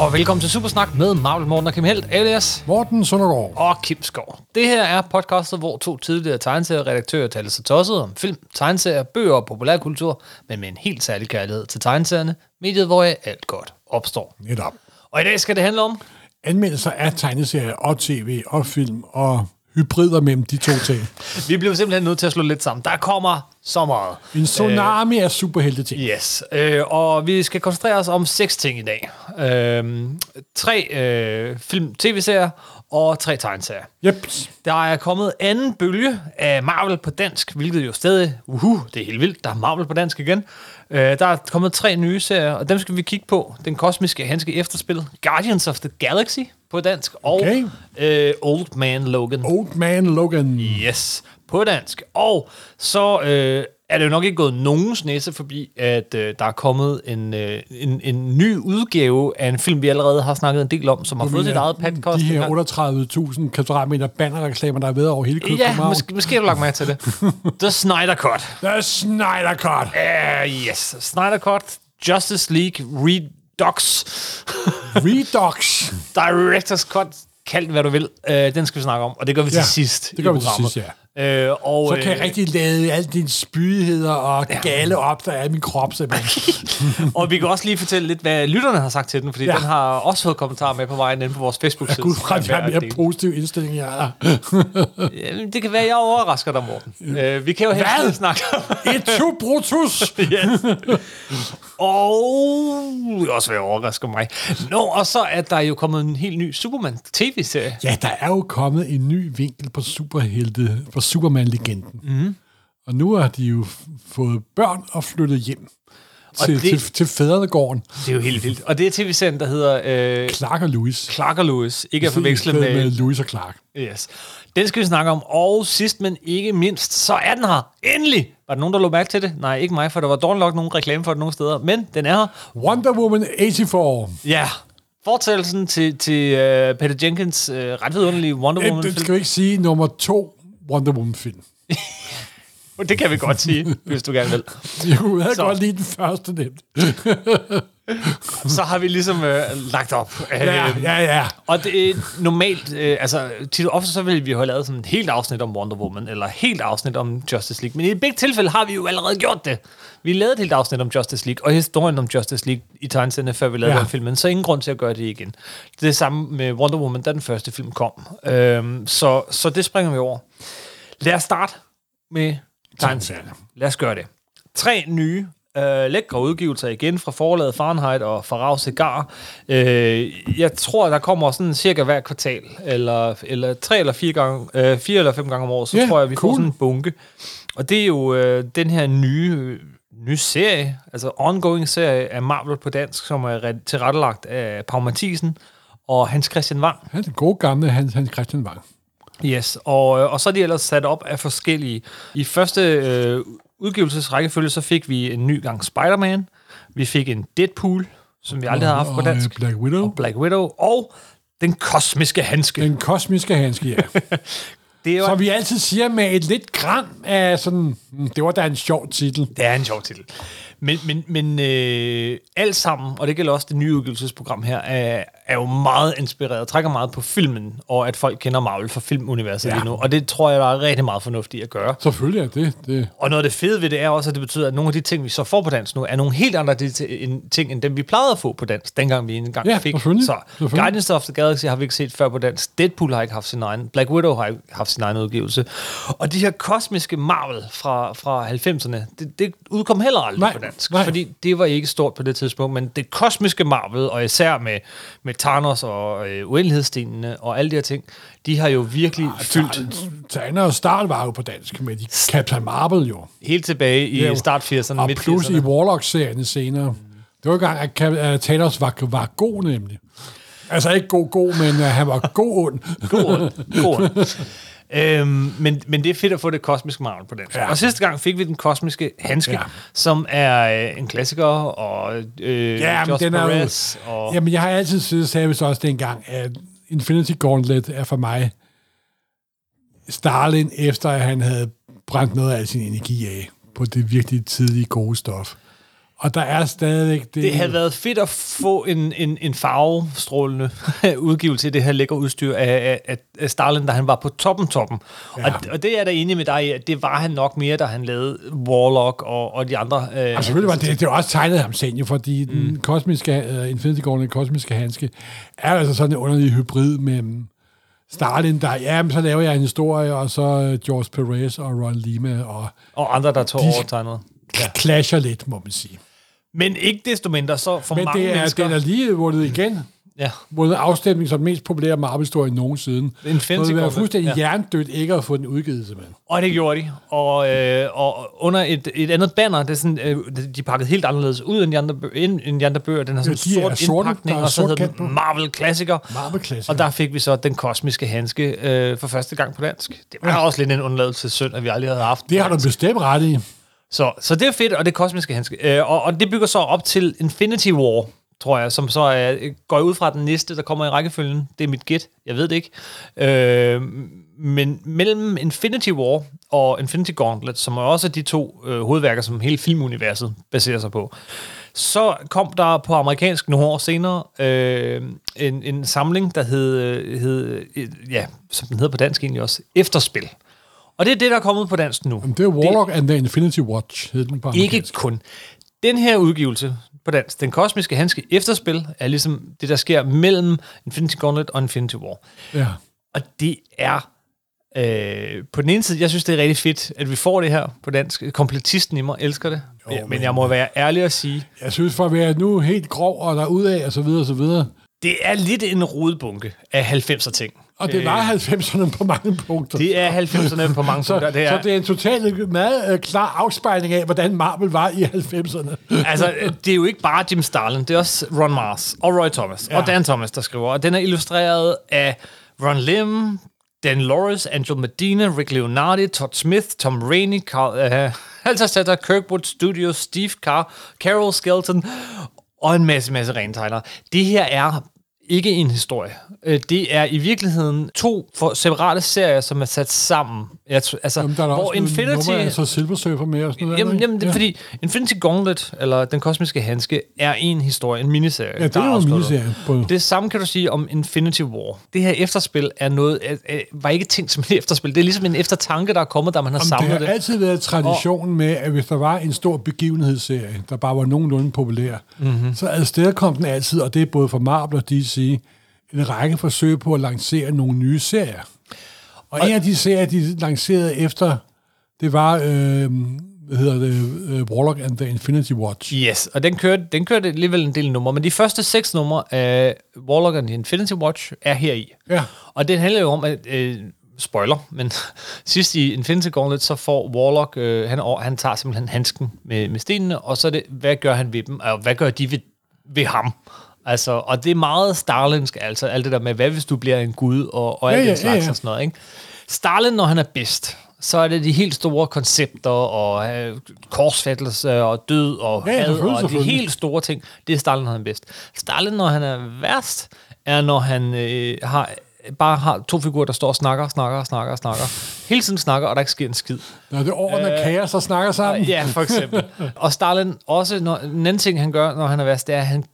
og velkommen til Supersnak med Marvel Morten og Kim Helt, alias Morten Søndergaard. og Kim Skov. Det her er podcastet, hvor to tidligere tegneserieredaktører taler sig tosset om film, tegneserier, bøger og populærkultur, men med en helt særlig kærlighed til tegneserierne, mediet, hvor alt godt opstår. Netop. Og i dag skal det handle om Anmeldelser af tegneserier og tv og film og hybrider mellem de to ting. Vi bliver simpelthen nødt til at slå lidt sammen. Der kommer så meget. En tsunami af superhelte ting. Yes, øh, og vi skal koncentrere os om seks ting i dag. Øh, tre øh, film, tv-serier og tre tegneserier. Yep. Der er kommet anden bølge af Marvel på dansk, hvilket jo stadig, uhu, det er helt vildt, der er Marvel på dansk igen. Øh, der er kommet tre nye serier, og dem skal vi kigge på. Den kosmiske handske efterspil, Guardians of the Galaxy på dansk, Okay. og øh, Old Man Logan. Old Man Logan. Yes, på dansk. Og så øh, er det jo nok ikke gået nogens næse forbi, at øh, der er kommet en, øh, en, en ny udgave af en film, vi allerede har snakket en del om, som har fået sit eget podcast. De her engang. 38.000 kvadratmeter bannerreklamer, der er ved over hele Ja, København. måske, måske har du lagt mærke til det. The Snyder Cut. The Snyder Cut. Uh, yes, Snyder Cut, Justice League Redux, Redux. Director's Cut, kald det, hvad du vil. Uh, den skal vi snakke om, og det gør vi til Ja, sidst det gør i vi til programmet. sidst, Uh, og, Så kan jeg øh, rigtig lade alle dine spydigheder og gale op, der er i min krop simpelthen. og vi kan også lige fortælle lidt, hvad lytterne har sagt til den, fordi ja. Ja. den har også fået kommentarer med på vejen inde på vores Facebook-side. Fra er jeg har mere positiv indstilling, jeg er. Jamen, Det kan være, jeg overrasker dig, Morten. Uh, vi kan jo lige snakke om Et to Brutus. yes. Og det vil også være overrasker mig. Nå, og så er der jo kommet en helt ny Superman-tv-serie. Ja, der er jo kommet en ny vinkel på superhelte, på Superman-legenden. Mm. Og nu har de jo fået børn og flyttet hjem til, det- til, til fædrenegården. Det er jo helt vildt. Og det er tv-serien, der hedder øh, Clark og Louis. Clark og Lewis. Ikke at forveksle med... med Louis og Clark. Yes. Den skal vi snakke om. Og sidst, men ikke mindst, så er den her. Endelig! Var der nogen, der lå mærke til det? Nej, ikke mig, for der var dårligt nok nogen reklame for det nogle steder. Men den er her. Wonder Woman 84. Ja. Fortællelsen til, til uh, Peter Jenkins uh, ret vidunderlige Wonder Øh, Det Woman-film. skal vi ikke sige nummer to Wonder Woman-film. Det kan vi godt sige, hvis du gerne vil. Jeg kunne Så. så. godt lide den første nemt. Så har vi ligesom øh, lagt op. Ja, Øh, ja, ja. Og det er normalt, øh, altså tit og ofte så vil vi jo have lavet sådan et helt afsnit om Wonder Woman, eller et helt afsnit om Justice League. Men i begge tilfælde har vi jo allerede gjort det. Vi lavede et helt afsnit om Justice League, og historien om Justice League i tegneserierne, før vi lavede Ja. den filmen. Så ingen grund til at gøre det igen. Det samme med Wonder Woman, da den første film kom. Øhm, så, så det springer vi over. Lad os starte med tegneserierne. Lad os gøre det. Tre nye øh, lækre udgivelser igen fra forlaget Fahrenheit og Farag Cigar. Øh, jeg tror, der kommer sådan cirka hver kvartal, eller, eller tre eller fire, gange, øh, fire eller fem gange om året, så Ja, tror jeg, vi får cool. sådan en bunke. Og det er jo øh, den her nye, nye serie, altså ongoing serie af Marvel på dansk, som er ret- tilrettelagt af Pau Mathisen og Hans Christian Wang. Han er den gode gamle Hans, Hans Christian Wang. Yes, og, øh, og så er de ellers sat op af forskellige. I første øh, udgivelsesrækkefølge, så fik vi en ny gang Spider-Man. Vi fik en Deadpool, som vi aldrig har haft på Og, dansk. øh, Black Widow. Og Black Widow. Og den kosmiske handske. Den kosmiske handske, ja. Det jo Som vi altid siger med et lidt gram af sådan... mm, Det var da en sjov titel. Det er en sjov titel. Men, men, men øh, alt sammen, og det gælder også det nye udgivelsesprogram her, er, er jo meget inspireret, trækker meget på filmen, og at folk kender Marvel fra filmuniverset ja. Lige nu. Og det tror jeg, der er rigtig meget fornuftigt at gøre. Selvfølgelig er det. det. Og noget af det fede ved det er også, at det betyder, at nogle af de ting, vi så får på dansk nu, er nogle helt andre ting, end dem, vi plejede at få på dansk, dengang vi engang Ja, fik. selvfølgelig. Så Selvfølgelig. Guardians of the Galaxy har vi ikke set før på dansk. Deadpool har ikke haft sin egen. Black Widow har ikke haft sin egen udgivelse. Og de her kosmiske Marvel fra, fra 90'erne, det, det udkom heller aldrig Nej, på dansk. nej. Fordi det var ikke stort på det tidspunkt. Men det kosmiske Marvel, og især med, med Thanos og øh, Uendelighedsstenene og alle de her ting, de har jo virkelig fyldt Tanner og Starl var jo på dansk, med de Captain Marvel jo. helt tilbage i Ja, start 80'erne, Og midt plus 80'erne. i Warlock-serien senere. Det var gang, at Thanos var, var god nemlig. Altså ikke god, god, men uh, han var god ond. God, god. Øhm, men, men det er fedt at få det kosmiske Marvel på den. Ja. Og sidste gang fik vi den kosmiske handske, ja. Som er øh, en klassiker, og øh, Ja, men Josh den er jo- Perez, og Jamen, jeg har altid synes, sagde vi så også dengang, at Infinity Gauntlet er for mig Starlin, efter at han havde brændt noget af sin energi af på det virkelig tidlige gode stof. Og der er stadigvæk det... Det havde været fedt at få en, en, en farvestrålende udgivelse i det her lækre udstyr af, af, af Starlin, da han var på toppen toppen. Ja. Og, og det er da enig med dig i, at det var han nok mere, da han lavede Warlock og, og de andre... Øh, altså selvfølgelig var det, det var også tegnet ham senior, fordi mm. den kosmiske, uh, Infinity Gauntlet, den kosmiske handske, er altså sådan en underlig hybrid mellem Stalin, der, ja, men så laver jeg en historie, og så uh, George Perez og Ron Lima, og... Og andre, der tog overtegnet. Ja. clasher lidt, må man sige. Men ikke desto mindre, så for Men mange det er, mennesker... den er lige vundet igen. Ja. Vundet afstemning som den mest populære Marvel-historie nogensinde. Infinity Så det var fuldstændig ja. jerndødt ikke at få den udgivet, simpelthen. Og det gjorde de. Og, øh, og under et, et andet banner, det er sådan, øh, de pakket helt anderledes ud end de andre, end, end de andre bøger. Den har sådan Ja, er sort sorte. indpakning, er og så hedder den Marvel Klassiker. Marvel Classic. Og der fik vi så den kosmiske handske øh, for første gang på dansk. Det var ja. også lidt en undladelse synd, at vi aldrig havde haft det har du bestemt ret i. Så, så det er fedt, og det er kosmiske handske. Øh, og, og det bygger så op til Infinity War, tror jeg, som så er, går ud fra den næste, der kommer i rækkefølgen. Det er mit gæt. Jeg ved det ikke. Øh, men mellem Infinity War og Infinity Gauntlet, som er også de to øh, hovedværker, som hele filmuniverset baserer sig på, så kom der på amerikansk nogle år senere øh, en, en samling, der hed, øh, hed, øh, ja, som den hedder på dansk egentlig også, Efterspil. Og det er det, der er kommet på dansk nu. Det er Warlock and the Infinity Watch, hed den på Ikke kun. Den her udgivelse på dansk, den kosmiske handske efterspil, er ligesom det, der sker mellem Infinity Gauntlet og Infinity War. Ja. Og det er øh, på den ene side, jeg synes, det er rigtig fedt, at vi får det her på dansk. Kompletisten i mig elsker det. Jo, men, men jeg må være ærlig at sige, Jeg synes, for at være nu helt grov og derudad, og så videre, og så videre. det er lidt en rodebunke af 90'er ting. Og det var 90'erne på mange punkter. Det er 90'erne på mange så, punkter. Det er, så det er en totalt meget øh, klar afspejling af, hvordan Marvel var i 90'erne. altså, det er jo ikke bare Jim Starlin, det er også Ron Mars og Roy Thomas ja. Og Dan Thomas, der skriver. Og den er illustreret af Ron Lim, Dan Loris, Angel Medina, Rick Leonardi, Todd Smith, Tom Rainey, Carl, uh, Halterstetter, Kirkwood Studios, Steve Carr, Carol Skelton og en masse, masse rentegnere. Det her er ikke en historie. Øh, det er i virkeligheden to for separate serier, som er sat sammen. Jeg tr- altså, Jamen, der er der hvor også Infinity... Nummer, altså Silver Surfer med og sådan noget. Jamen, jamen det er ja. fordi Infinity Gauntlet, eller Den Kosmiske Handske, er en historie, en miniserie. Ja, det er en miniserie. På... Det samme kan du sige om Infinity War. Det her efterspil er noget, er, er, var ikke tænkt som et efterspil. Det er ligesom en eftertanke, der er kommet, da man har Jamen, samlet det har det. altid været traditionen med, at hvis der var en stor begivenhedsserie, der bare var nogenlunde populær, Mhm. mm-hmm. så afstedkom den altid, og det er både for Marvel og DC, en række forsøg på at lancere nogle nye serier. Og, og en af de serier, de lancerede efter, det var, øh, hvad hedder det, øh, Warlock and the Infinity Watch. Yes, og den kørte, den kørte alligevel en del numre, men de første seks numre af Warlock and the Infinity Watch er heri. Ja. Og det handler jo om, at... Øh, spoiler, men sidst i Infinity Gauntlet, så får Warlock, øh, han, han tager simpelthen handsken med, med stenene, og så er det, hvad gør han ved dem, og hvad gør de ved, ved ham? Altså, og det er meget Starlinsk, altså alt det der med, hvad hvis du bliver en gud, og, og alt Ja, ja, det slags ja, ja. og sådan noget, ikke? Starlin, når han er bedst, så er det de helt store koncepter, og øh, korsfættelse, og død, og Ja, had, og de helt store ting. Det er Stalin, når han er bedst. Stalin, når han er værst, er når han øh, har, bare har to figurer, der står og snakker, snakker, snakker, snakker. Hele tiden snakker, og der ikke sker en skid. Når det er orden af kaos, der snakker sammen. Ja, for eksempel. og Stalin også, når, en anden ting, han gør, når han er værst, det er, at han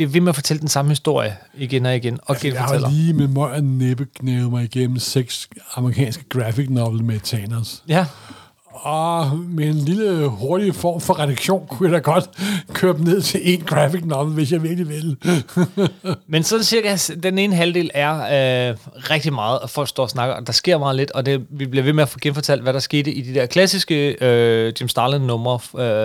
bliver ved med at fortælle den samme historie igen og igen, og Jeg genfortæller. har lige med møg og næppe knævet mig igennem seks amerikanske graphic novel med Thanos. Ja, og med en lille hurtig form for redaktion, kunne jeg da godt køre dem ned til en graphic novel, hvis jeg virkelig vil. Men sådan cirka den ene halvdel er øh, rigtig meget, at folk står og snakker, og der sker meget lidt, og det, vi bliver ved med at få genfortalt, hvad der skete i de der klassiske øh, Jim Starlin-numre,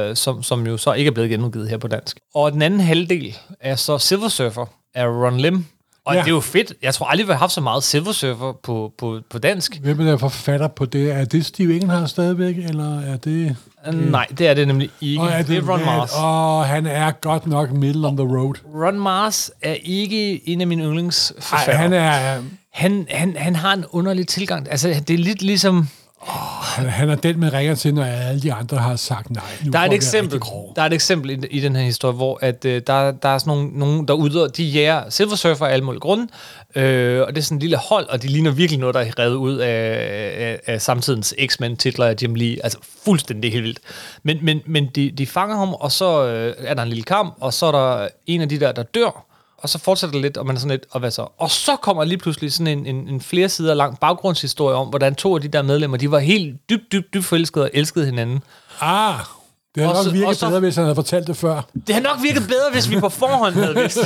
øh, som, som jo så ikke er blevet genudgivet her på dansk. Og den anden halvdel er så Silver Surfer af Ron Lim, og ja. Det er jo fedt. Jeg tror aldrig, vi har haft så meget Silver Surfer på, på, på dansk. Hvem er der forfatter på det? Er det Steve Engelhardt stadigvæk, eller er det... Mm. Nej, det er det nemlig ikke. Og det, det er Ron hvad- Mars. Og han er godt nok middle on the road. Ron Mars er ikke en af mine yndlingsforfattere. han er... han, han, han har en underlig tilgang. Altså, det er lidt ligesom... Han, han er den, man ringer til, når alle de andre har sagt nej. Nu Der er, et eksempel, der er et eksempel i, i den her historie, hvor at, øh, der, der er sådan nogle, nogle der udøver, de jæger Silver Surfer af alle mulige grunde, øh, og det er sådan en lille hold, og de ligner virkelig noget, der er revet ud af, af, af samtidens X-Men-titler af Jim Lee. Altså fuldstændig helt vildt. Men, men, men de, de fanger ham, og så øh, er der en lille kamp, og så er der en af de der, der dør, og så fortsætter det lidt, og man er sådan lidt, og hvad så? Og så kommer lige pludselig sådan en, en, en flere sider lang baggrundshistorie om, hvordan to af de der medlemmer, de var helt dybt, dybt, dybt forelskede og elskede hinanden. Ah, det havde Og så- nok virket og så- bedre, hvis han havde fortalt det før. Det har nok virket bedre, hvis vi på forhånd havde vidst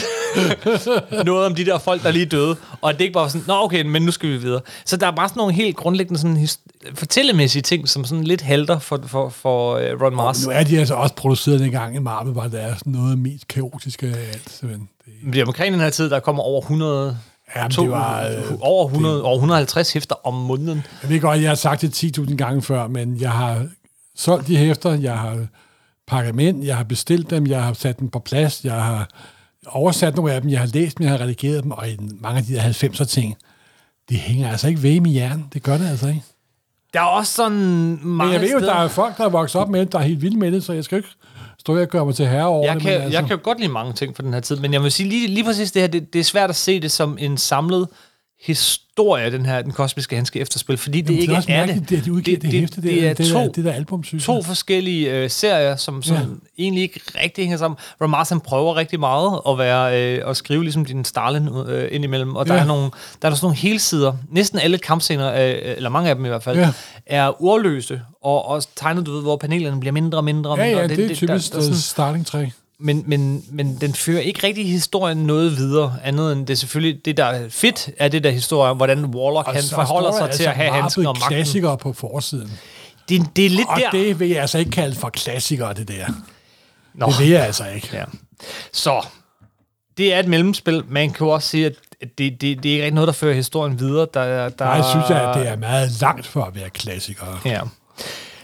noget om de der folk, der lige døde. Og det ikke bare var sådan, nå okay, men nu skal vi videre. Så der er bare sådan nogle helt grundlæggende sådan fortællemæssige ting, som sådan lidt halter for, for, for uh, Ron Mars. Nu er de altså også produceret en gang i Marvel, hvor det er sådan noget mest kaotiske af alt. simpelthen. Det, Det er omkring den her tid, der kommer over 100... Jamen, To, det var, øh, over, 100, over 150 hæfter om måneden. Jeg ved godt, jeg har sagt det 10.000 gange før, men jeg har solgt de hæfter, jeg har pakket dem ind, jeg har bestilt dem, jeg har sat dem på plads, jeg har oversat nogle af dem, jeg har læst dem, jeg har redigeret dem, og i mange af de der 90'er ting, det hænger altså ikke ved i min hjerne. Det gør det altså ikke. Der er også sådan mange Men jeg ved jo, steder... der er folk, der er vokset op med det, der er helt vilde med det, så jeg skal ikke stå og gøre mig til herre over jeg det. kan, altså, jeg kan jo godt lide mange ting fra den her tid, men jeg vil sige lige, lige præcis det her, det, det er svært at se det som en samlet historie, den her, den kosmiske handske efterspil, fordi det Jamen, ikke det er også er det. at de udgiver det, det, hæfte, det, det er det, to, der, det der album, synes to forskellige øh, serier, som, som Ja. egentlig ikke rigtig hænger sammen. Mars, han prøver rigtig meget at, være, øh, at skrive ligesom din Stalin øh, indimellem, og der, Ja. er nogle, der er sådan nogle helsider. Næsten alle kampscener, øh, eller mange af dem i hvert fald, Ja. er ordløse, og, og tegnet, du ved, hvor panelerne bliver mindre og mindre. og Ja, mindre. ja, og det er typisk der, der, der er starting træ. Men, men, men den fører ikke rigtig historien noget videre, andet end det er selvfølgelig, det der er fedt, er det der historie om, hvordan Warlock han så forholder sig der til at altså have handsken og magten. klassikere på forsiden. Det, det er lidt Og der. det vil jeg altså ikke kalde for klassikere, det der. Nå, Det vil jeg altså ikke. ja. Så, det er et mellemspil. Man kan jo også sige, at det, det, det er ikke rigtig noget, der fører historien videre. Der, er- der, Nej, jeg synes, at det er meget langt for at være klassikere. Ja.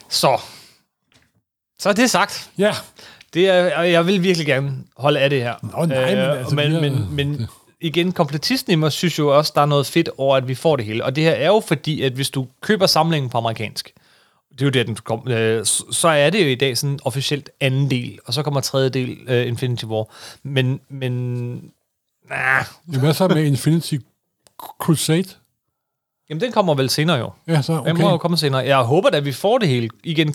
Så, så er det sagt. Ja, Det er, og jeg vil virkelig gerne holde af det her. Nå, nej, men altså, men, men, men igen, kompletisten i mig synes jo også, der er noget fedt over, at vi får det hele. Og det her er jo fordi, at hvis du køber samlingen på amerikansk, det er jo det, den kom, øh, så- er det jo i dag sådan officielt anden del, og så kommer tredje del, øh, Infinity War. Men, men, nah, hvad så med Infinity Crusade? Jamen den kommer vel senere jo. Ja, så Okay. Den må jo komme senere. Jeg håber da, at vi får det hele. Igen,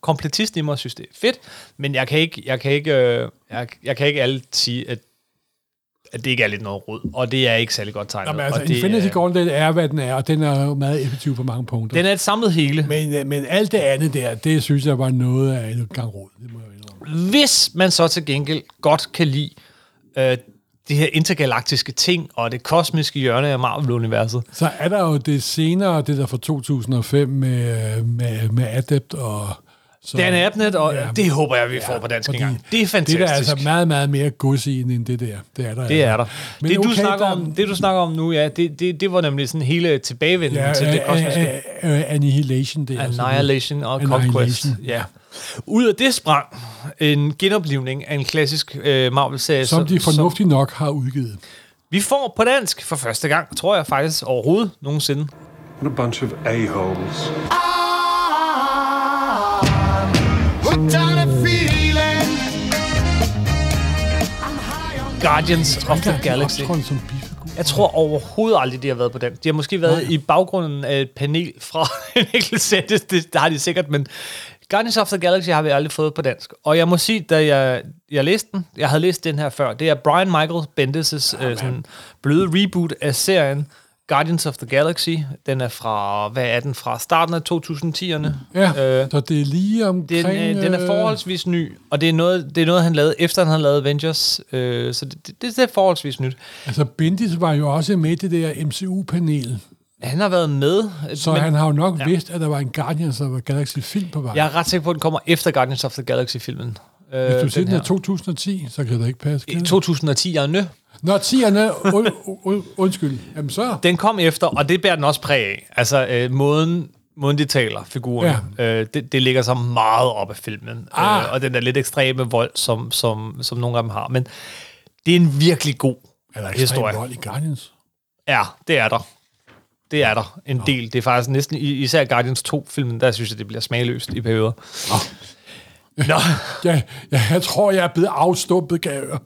kompletisten i, mig synes, det er fedt, men jeg kan ikke, jeg kan ikke, øh, jeg, jeg kan ikke alt sige, at, at det ikke er lidt noget rod, og det er ikke særlig godt tegnet. Nå, men altså, og det, Infinity er- Gauntlet er, hvad den er, og den er jo meget effektiv på mange punkter. Den er et samlet hele. Men, øh, men alt det andet der, det synes jeg var noget af en gang råd. Det må jeg indrømme. Hvis man så til gengæld godt kan lide øh, de her intergalaktiske ting, og det kosmiske hjørne af Marvel-universet, Så er der jo det senere, det der fra 2005 med, med, med Adept og... Så, Dan Abnett, og Ja. det håber jeg, vi får Ja, på dansk engang. Det er fantastisk. Det er der altså meget, meget mere gods i end det der. Det er der. Det er der. Men det, du okay, snakker der- om, det, du snakker om nu, ja, det, det, det var nemlig sådan hele tilbagevenden Ja, til det kosmiske. uh, uh, Annihilation. Det er altså- Annihilation og. Conquest. Ja. Ud af det sprang en genoplivning af en klassisk øh, Marvel-serie. Som de fornuftigt nok har udgivet. vi får på dansk for første gang, tror jeg faktisk overhovedet nogensinde. and a bunch of a-holes. Guardians of the Galaxy. Jeg tror overhovedet aldrig, de har været på den. De har måske været Nej. i baggrunden af et panel fra en enkelt. Det, det, det har de sikkert, men Guardians of the Galaxy har vi aldrig fået på dansk. Og jeg må sige, da jeg, jeg læste den, jeg havde læst den her før, det er Brian Michael Bendis' øh, sådan bløde reboot af serien Guardians of the Galaxy. Den er fra, hvad er den fra? Starten af 2010'erne. Ja, Øh, så det er lige omkring... den, øh, den er øh, forholdsvis ny, og det er noget, det er noget han lavede, efter han havde lavet Avengers. Øh, så det, det, det er forholdsvis nyt. Altså, Bendis var jo også med i det der MCU-panel, Han har været med. så men- han har jo nok ja. vidst, at der var en Guardians of the Galaxy-film på vej. Jeg er ret sikker på, at den kommer efter Guardians of the Galaxy-filmen. Øh, Hvis du siger, den er her. 2010, så kan det ikke passe. I kan det? 2010'erne. Nå, 10'erne, und, und, undskyld. Jamen så... Den kom efter, og det bærer den også præg af. Altså, øh, måden, måden de taler, figurerne, ja. øh, det, det ligger så meget op af filmen. Ah. Øh, og den der lidt ekstreme vold, som, som, som nogle af dem har. Men det er en virkelig god Er der historie. vold i Guardians? Ja, det er der. Det er der en del. Det er faktisk næsten, især Guardians 2-filmen, der synes jeg, det bliver smagløst i perioder. Nå, Ja, ja, jeg tror, jeg er blevet afstumpet, jeg høre.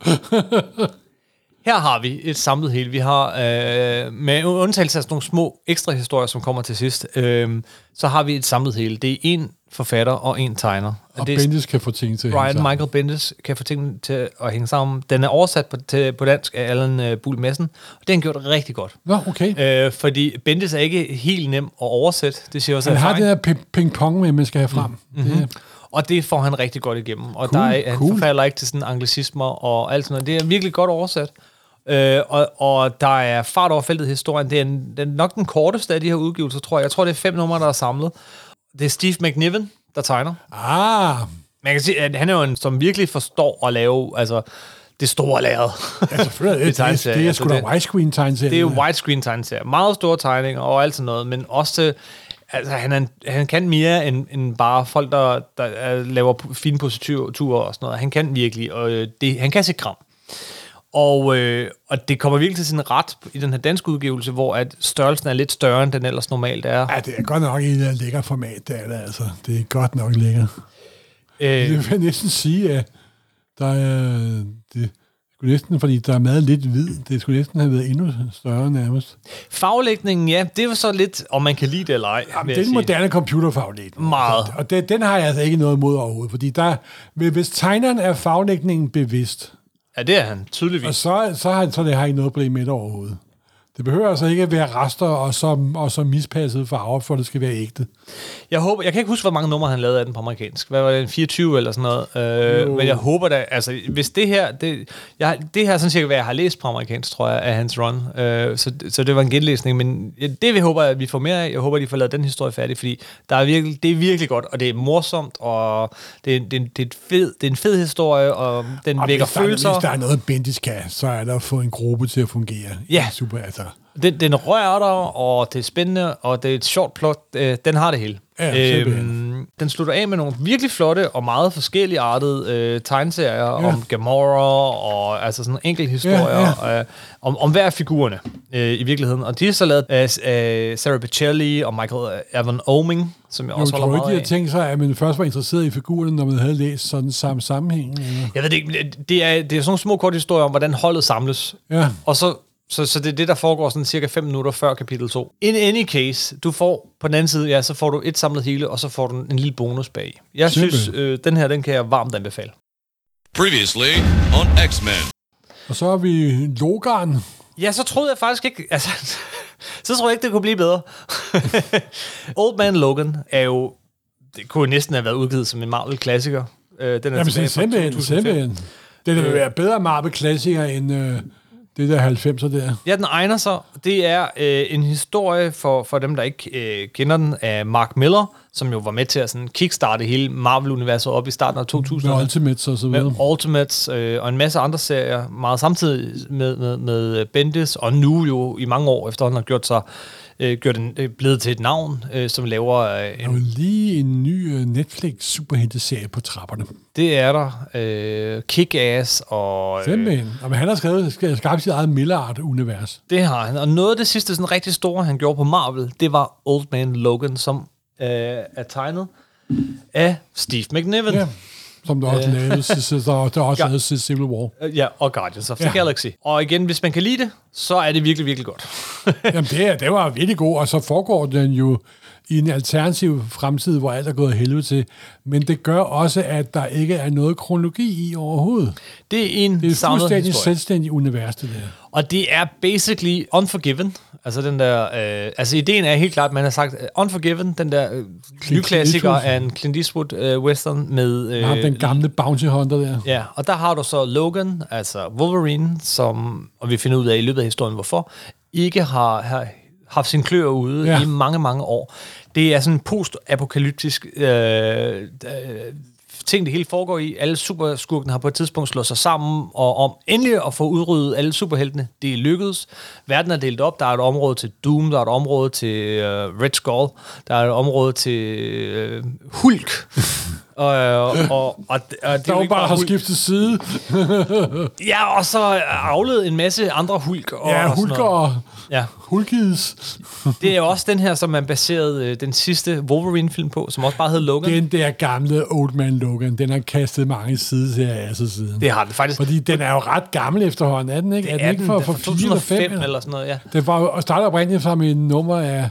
Her har vi et samlet hele. Vi har, øh, med undtagelse af sådan nogle små ekstra historier, som kommer til sidst, øh, så har vi et samlet hele. Det er en forfatter og en tegner. Og det er Bendis kan få ting til at hænge sammen. Michael Bendis kan få tingene til at hænge sammen. Den er oversat på, til, på dansk af Allan uh, Buhl Madsen, og det har han gjort rigtig godt. Nå, okay. Øh, fordi Bendis er ikke helt nem at oversætte, det siger også Han har det der pi- ping-pong med, man skal have frem. Mm-hmm. Det, Og det får han rigtig godt igennem. Og Cool, der er, han cool. forfalder ikke til sådan anglicismer og alt sådan noget. Det er virkelig godt oversat. Øh, og, og der er fart over feltet historien. Det er, en, det er nok den korteste af de her udgivelser, tror jeg. Jeg tror, det er fem numre, der er samlet. Det er Steve McNiven, der tegner. ah, Man kan sige, at han er jo en, som virkelig forstår at lave altså, det store lærred. ja, selvfølgelig. Det, det, tegneserie, det er altså sgu da det- widescreen tegneserie. Det er jo widescreen tegneserier. Meget store tegninger og alt sådan noget, men også til, altså, han, en- han kan mere end, end bare folk, der, der laver fine positurer og sådan noget. Han kan virkelig, og øh, det, han kan se kram. Og, øh, og det kommer virkelig til sin ret i den her danske udgivelse, hvor at størrelsen er lidt større, end den ellers normalt er. Ja, det er godt nok et lækker format, det er det altså. Det er godt nok lækker. Øh, Det vil jeg næsten sige, at der er... Det, skulle næsten, fordi der er meget lidt hvid. Det skulle næsten have været endnu større nærmest. faglægningen, ja, det var så lidt, om man kan lide det eller ej. Jamen, vil det er jeg en sige. moderne computerfaglægning. Meget. Og det, den har jeg altså ikke noget imod overhovedet, fordi der, hvis tegneren er faglægningen bevidst, Ja, det er han, tydeligvis. og så, så, har, så det har jeg ikke noget problem med det overhovedet. Det behøver altså ikke at være rester og så, og så mispasset farver, for det skal være ægte. Jeg håber, jeg kan ikke huske, hvor mange numre han lavede af den på amerikansk. Hvad var det, en 24 eller sådan noget? Øh, men jeg håber da, altså, hvis det her, det, jeg, det her er sådan cirka, hvad jeg har læst på amerikansk, tror jeg, af hans run. Øh, så, så det var en genlæsning, men det vi håber, at vi får mere af. Jeg håber, de får lavet den historie færdig, fordi der er virkelig, det er virkelig godt, og det er morsomt, og det er, det er, det er, fed, det er en fed historie, og den Og vækker hvis der, er- følelser. hvis der er noget, Bendis kan, så er der at få en gruppe til at fungere. Ja. Super, altså. Den, den rører dig, og det er spændende, og det er et sjovt plot. Øh, den har det hele. Ja, simpelthen. den slutter af med nogle virkelig flotte og meget forskellige artede øh, tegneserier ja. om Gamora og altså sådan enkelte historier Ja, Øh, om, om hver af figurerne øh, i virkeligheden. Og de er så lavet af øh, Sarah Pichelli og Michael Evan Oming, som jeg Jeg også tror holder ikke, de meget har af. tænkt sig, at man først var interesseret i figurerne, når man havde læst sådan samme sammenhæng. Eller? Jeg ved det ikke, det er, det er sådan nogle små korte historier om, hvordan holdet samles. Ja. Og så, så, så det er det, der foregår sådan cirka 5 minutter før kapitel 2. In any case, du får på den anden side, ja, så får du et samlet hele, og så får du en lille bonus bag. Jeg Simpelthen. synes, øh, den her, den kan jeg varmt anbefale. Previously on X-Men. Og så har vi Logan. Ja, så troede jeg faktisk ikke, altså, så troede jeg ikke, det kunne blive bedre. Old Man Logan er jo, det kunne næsten have været udgivet som en Marvel-klassiker. Øh, den er Jamen, tilbage fra simpelthen, 2005. simpelthen. Det vil være bedre Marvel-klassiker end øh, det der 90'er der. Ja, den egner sig. Det er øh, en historie for, for dem, der ikke øh, kender den, af Mark Miller, som jo var med til at sådan kickstarte hele Marvel-universet op i starten af 2000'erne. Med Ultimates og så videre. med Ultimates øh, og en masse andre serier, meget samtidig med, med, med Bendis, og nu jo i mange år efterhånden har gjort sig øh, gjort den, øh, blevet til et navn, øh, som laver øh, Der er en, lige en ny øh, Netflix superhelteserie på trapperne. det er der, øh, Kick-Ass, og øh, Simpelthen. Og han har skrevet, sk- skabt sit eget Millard-univers. det har han. Og noget af det sidste sådan rigtig store, han gjorde på Marvel, det var Old Man Logan, som øh, er tegnet af Steve McNiven. Ja. Som der også lavede, så der, der også lavede til Civil War. Øh, Ja, og Guardians of the Ja. Galaxy. Og igen, hvis man kan lide det, så er det virkelig, virkelig godt. Jamen, det, det var virkelig god, og så foregår den jo i en alternativ fremtid, hvor alt er gået helvede til. Men det gør også, at der ikke er noget kronologi i overhovedet. Det er en Det er et fuldstændig historie. selvstændig univers, det der. Og det er basically Unforgiven. Altså den der, øh, altså ideen er helt klart, man har sagt uh, Unforgiven, den der øh, nyklassiker af en Clint Eastwood øh, western med... Øh, Ham, den gamle bounty hunter der. Ja, og der har du så Logan, altså Wolverine, som, og vi finder ud af i løbet af historien, hvorfor, ikke har, har haft sin klør ude Ja. i mange, mange år. Det er sådan en post-apokalyptisk øh, øh, ting, det hele foregår i. Alle superskurkene har på et tidspunkt slået sig sammen, og om endelig at få udryddet alle superheltene, det er lykkedes. Verden er delt op. Der er et område til Doom, der er et område til øh, Red Skull, der er et område til øh, Hulk. og, og, og, og, og det er jo bare har skiftet side. Ja, og så afledt en masse andre hulk. Og Ja, Hulk og Ja. Hulkids. Det er jo også den her, som man baserede øh, den sidste Wolverine-film på, som også bare hed Logan. Den der gamle Old Man Logan, den har kastet mange sideserier af sig siden. det har den faktisk. Fordi den er jo ret gammel efterhånden, er den ikke? det er den ikke for, for, for 4 eller 5? 2005 eller sådan noget, ja. Det var jo starter oprindeligt som en nummer af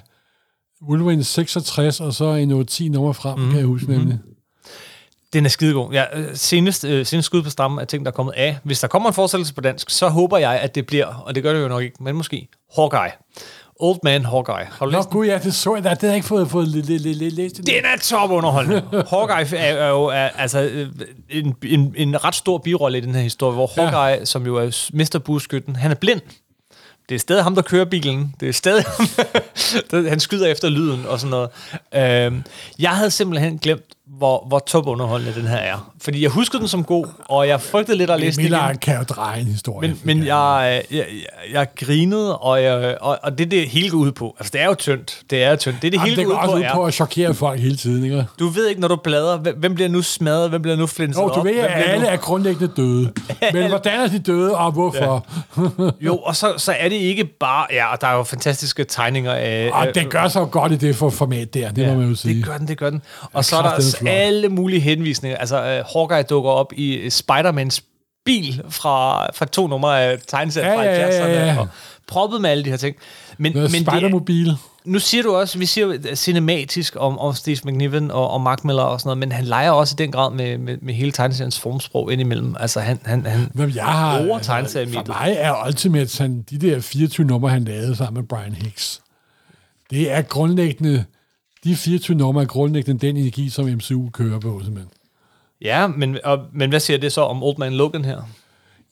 Wolverine 66, og så en 10 nummer frem, mm-hmm. kan jeg huske nemlig. Den er skidegod. Ja, øh, senest, øh, senest skud på stammen er ting, der er kommet af. Hvis der kommer en fortsættelse på dansk, så håber jeg, at det bliver, og det gør det jo nok ikke, men måske Hawkeye. Old Man Hawkeye. Har du Nå læst gud, ja, det så jeg. Det har jeg ikke fået, fået læ- læ- læ- læ- læst. Den er top underholdende. Hawkeye er, er jo er, altså, øh, en, en, en ret stor birolle i den her historie, hvor. Hawkeye, ja. som jo er Mr. Bueskytten, han er blind. Det er stadig ham, der kører bilen. Det er stadig ham, han skyder efter lyden og sådan noget. Øhm, jeg havde simpelthen glemt, hvor, hvor top underholdende den her er. Fordi jeg huskede den som god, og jeg frygtede lidt at læse den igen. Miller kan jo dreje en historie. Men, men jeg, jeg, jeg, jeg grinede, og, jeg, og, og det det hele går ud på. Altså, det er jo tyndt. Det er tyndt. Det er det Jamen, hele det går ud på, også ud på at chokere folk hele tiden, ikke? Du ved ikke, når du bladrer, hvem, bliver nu smadret, hvem bliver nu flinset Jo, du ved, at alle er grundlæggende døde. Men hvordan er de døde, og hvorfor? nu... Jo, og så, så er det ikke bare... Ja, og der er jo fantastiske tegninger af... Og af- den gør jo godt i det for format der, det må man jo sige. Det gør den, det gør den. Og så er der. Alle mulige henvisninger. Altså, uh, Hawkeye dukker op i øh, Spider-Mans bil fra, fra to numre af tegnesæt Ja, fra ja, ja, 70'erne, ja. og proppet med alle de her ting. Men, men det, er- Spider-mobil. nu siger du også, vi siger jo cinematisk om, om Steve McNiven og, og Mark Miller og sådan noget, men han leger også i den grad med, med, med hele tegneseriens formsprog indimellem. Altså, han, han, han Jamen, jeg har, bruger tegneserien for mig er Ultimate, han, de der 24 numre, han lavede sammen med Brian Hicks, det er grundlæggende, de 24 numre er grundlæggende den energi, som MCU kører på, simpelthen. Ja, men, og, men hvad siger det så om Old Man Logan her?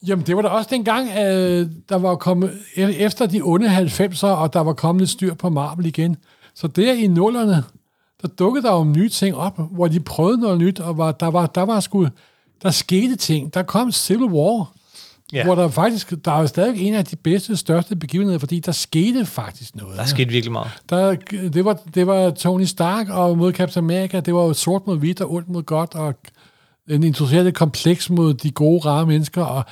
Jamen, det var da også dengang, øh, der var kommet, e- efter de onde 90'er, og der var kommet styr på Marvel igen. Så der i nullerne, der dukkede der jo nye ting op, hvor de prøvede noget nyt, og var, der var, der var sgu, der skete ting. Der kom Civil War, Ja. hvor der faktisk, der er stadig en af de bedste, største begivenheder, fordi der skete faktisk noget. Der skete virkelig meget. Der, det, var, det var Tony Stark og mod Captain America, det var jo sort mod hvidt og ondt mod godt, og en interesseret kompleks mod de gode, rare mennesker, og,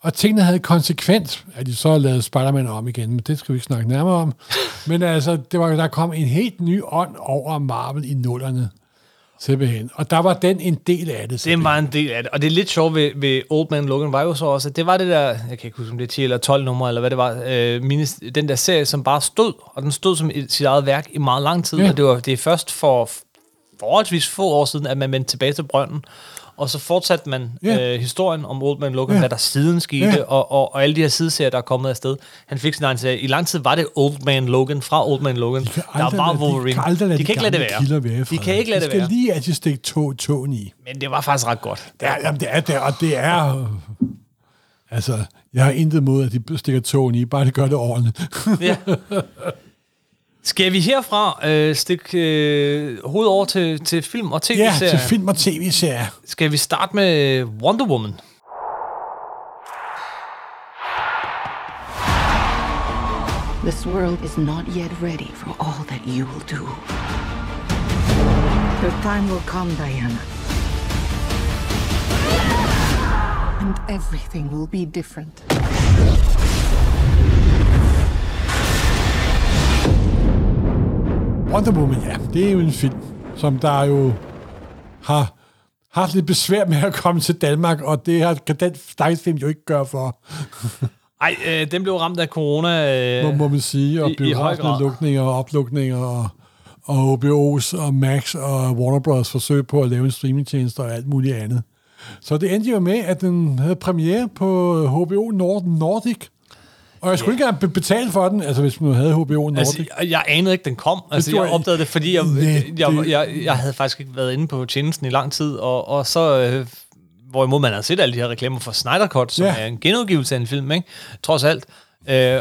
og tingene havde konsekvens, at de så lavede Spider-Man om igen, men det skal vi ikke snakke nærmere om. Men altså, det var, der kom en helt ny ånd over Marvel i nullerne, simpelthen. Og der var den en del af det. Det var en del af det. Og det er lidt sjovt ved, ved Old Man Logan var jo så også, at det var det der, jeg kan ikke huske, om det er 10 eller 12 numre, eller hvad det var, øh, mine, den der serie, som bare stod, og den stod som et, sit eget værk i meget lang tid, ja. og det, var, det er først for forholdsvis få år siden, at man vendte tilbage til brønden, og så fortsatte man Ja. øh, historien om Old Man Logan, Ja. hvad der siden skete, Ja. og, og, og alle de her sideserier, der er kommet afsted. Han fik sin egen serie. I lang tid var det Old Man Logan, fra Old Man Logan. kan Der var Wolverine. De kan, aldrig lade de kan ikke lade det være. være De kan ikke lade de det skal være. lige altid stikke to, tåen i. Men det var faktisk ret godt. Ja, jamen, det er det, og det er... Altså, jeg har intet mod, at de stikker tåen i, bare det gør det ordentligt. Ja. Skal vi herfra øh, stikke øh, hovedet over til, til film og ja, tv-serier? til film og tv-serier. Skal vi starte med Wonder Woman? This world is not yet ready for all that you will do. Your time will come, Diana. And everything will be different. Wonder Woman, ja, det er jo en film, som der jo har haft lidt besvær med at komme til Danmark, og det har, kan den stakkels film jo ikke gøre for, Ej, øh, den blev ramt af corona. Øh, må, må man sige, og i- i høj grad. lukninger og oplukninger, og, og HBO's og Max og Warner Bros. forsøg på at lave en streamingtjeneste og alt muligt andet. Så det endte jo med, at den havde premiere på HBO Nord Nordic, og jeg skulle ikke engang be- betale for den, altså hvis man havde HBO Nordic. Altså, jeg, jeg anede ikke, den kom. Altså, jeg jeg- opdagede det, fordi jeg, jeg, det- jeg, jeg havde faktisk ikke været inde på tjenesten i lang tid, og, og så... Øh, hvorimod man har set alle de her reklamer for Snyder Cut, som Ja. er en genudgivelse af en film, ikke? trods alt. Øh, øh,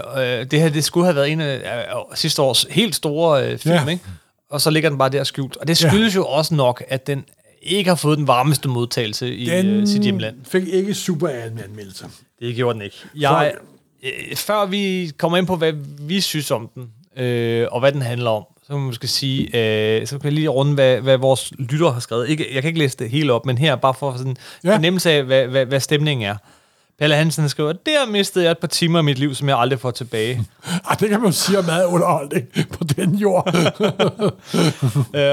det her, det skulle have været en af øh, sidste års helt store øh, film, Ja. ikke? og så ligger den bare der skjult. Og det skyldes jo også nok, at den ikke har fået den varmeste modtagelse i den øh, sit hjemland. fik ikke super anmeldelser. Det gjorde den ikke. Jeg, øh, før vi kommer ind på, hvad vi synes om den, øh, og hvad den handler om, så kan man måske sige, øh, så kan jeg lige runde, hvad, hvad vores lytter har skrevet. Ikke, jeg kan ikke læse det hele op, men her bare for sådan en Ja. ja. fornemmelse af, hvad, hvad, hvad stemningen er. Palle Hansen skriver, der mistede jeg et par timer af mit liv, som jeg aldrig får tilbage. Ej, det kan man jo sige om meget underholdning på den jord. øh,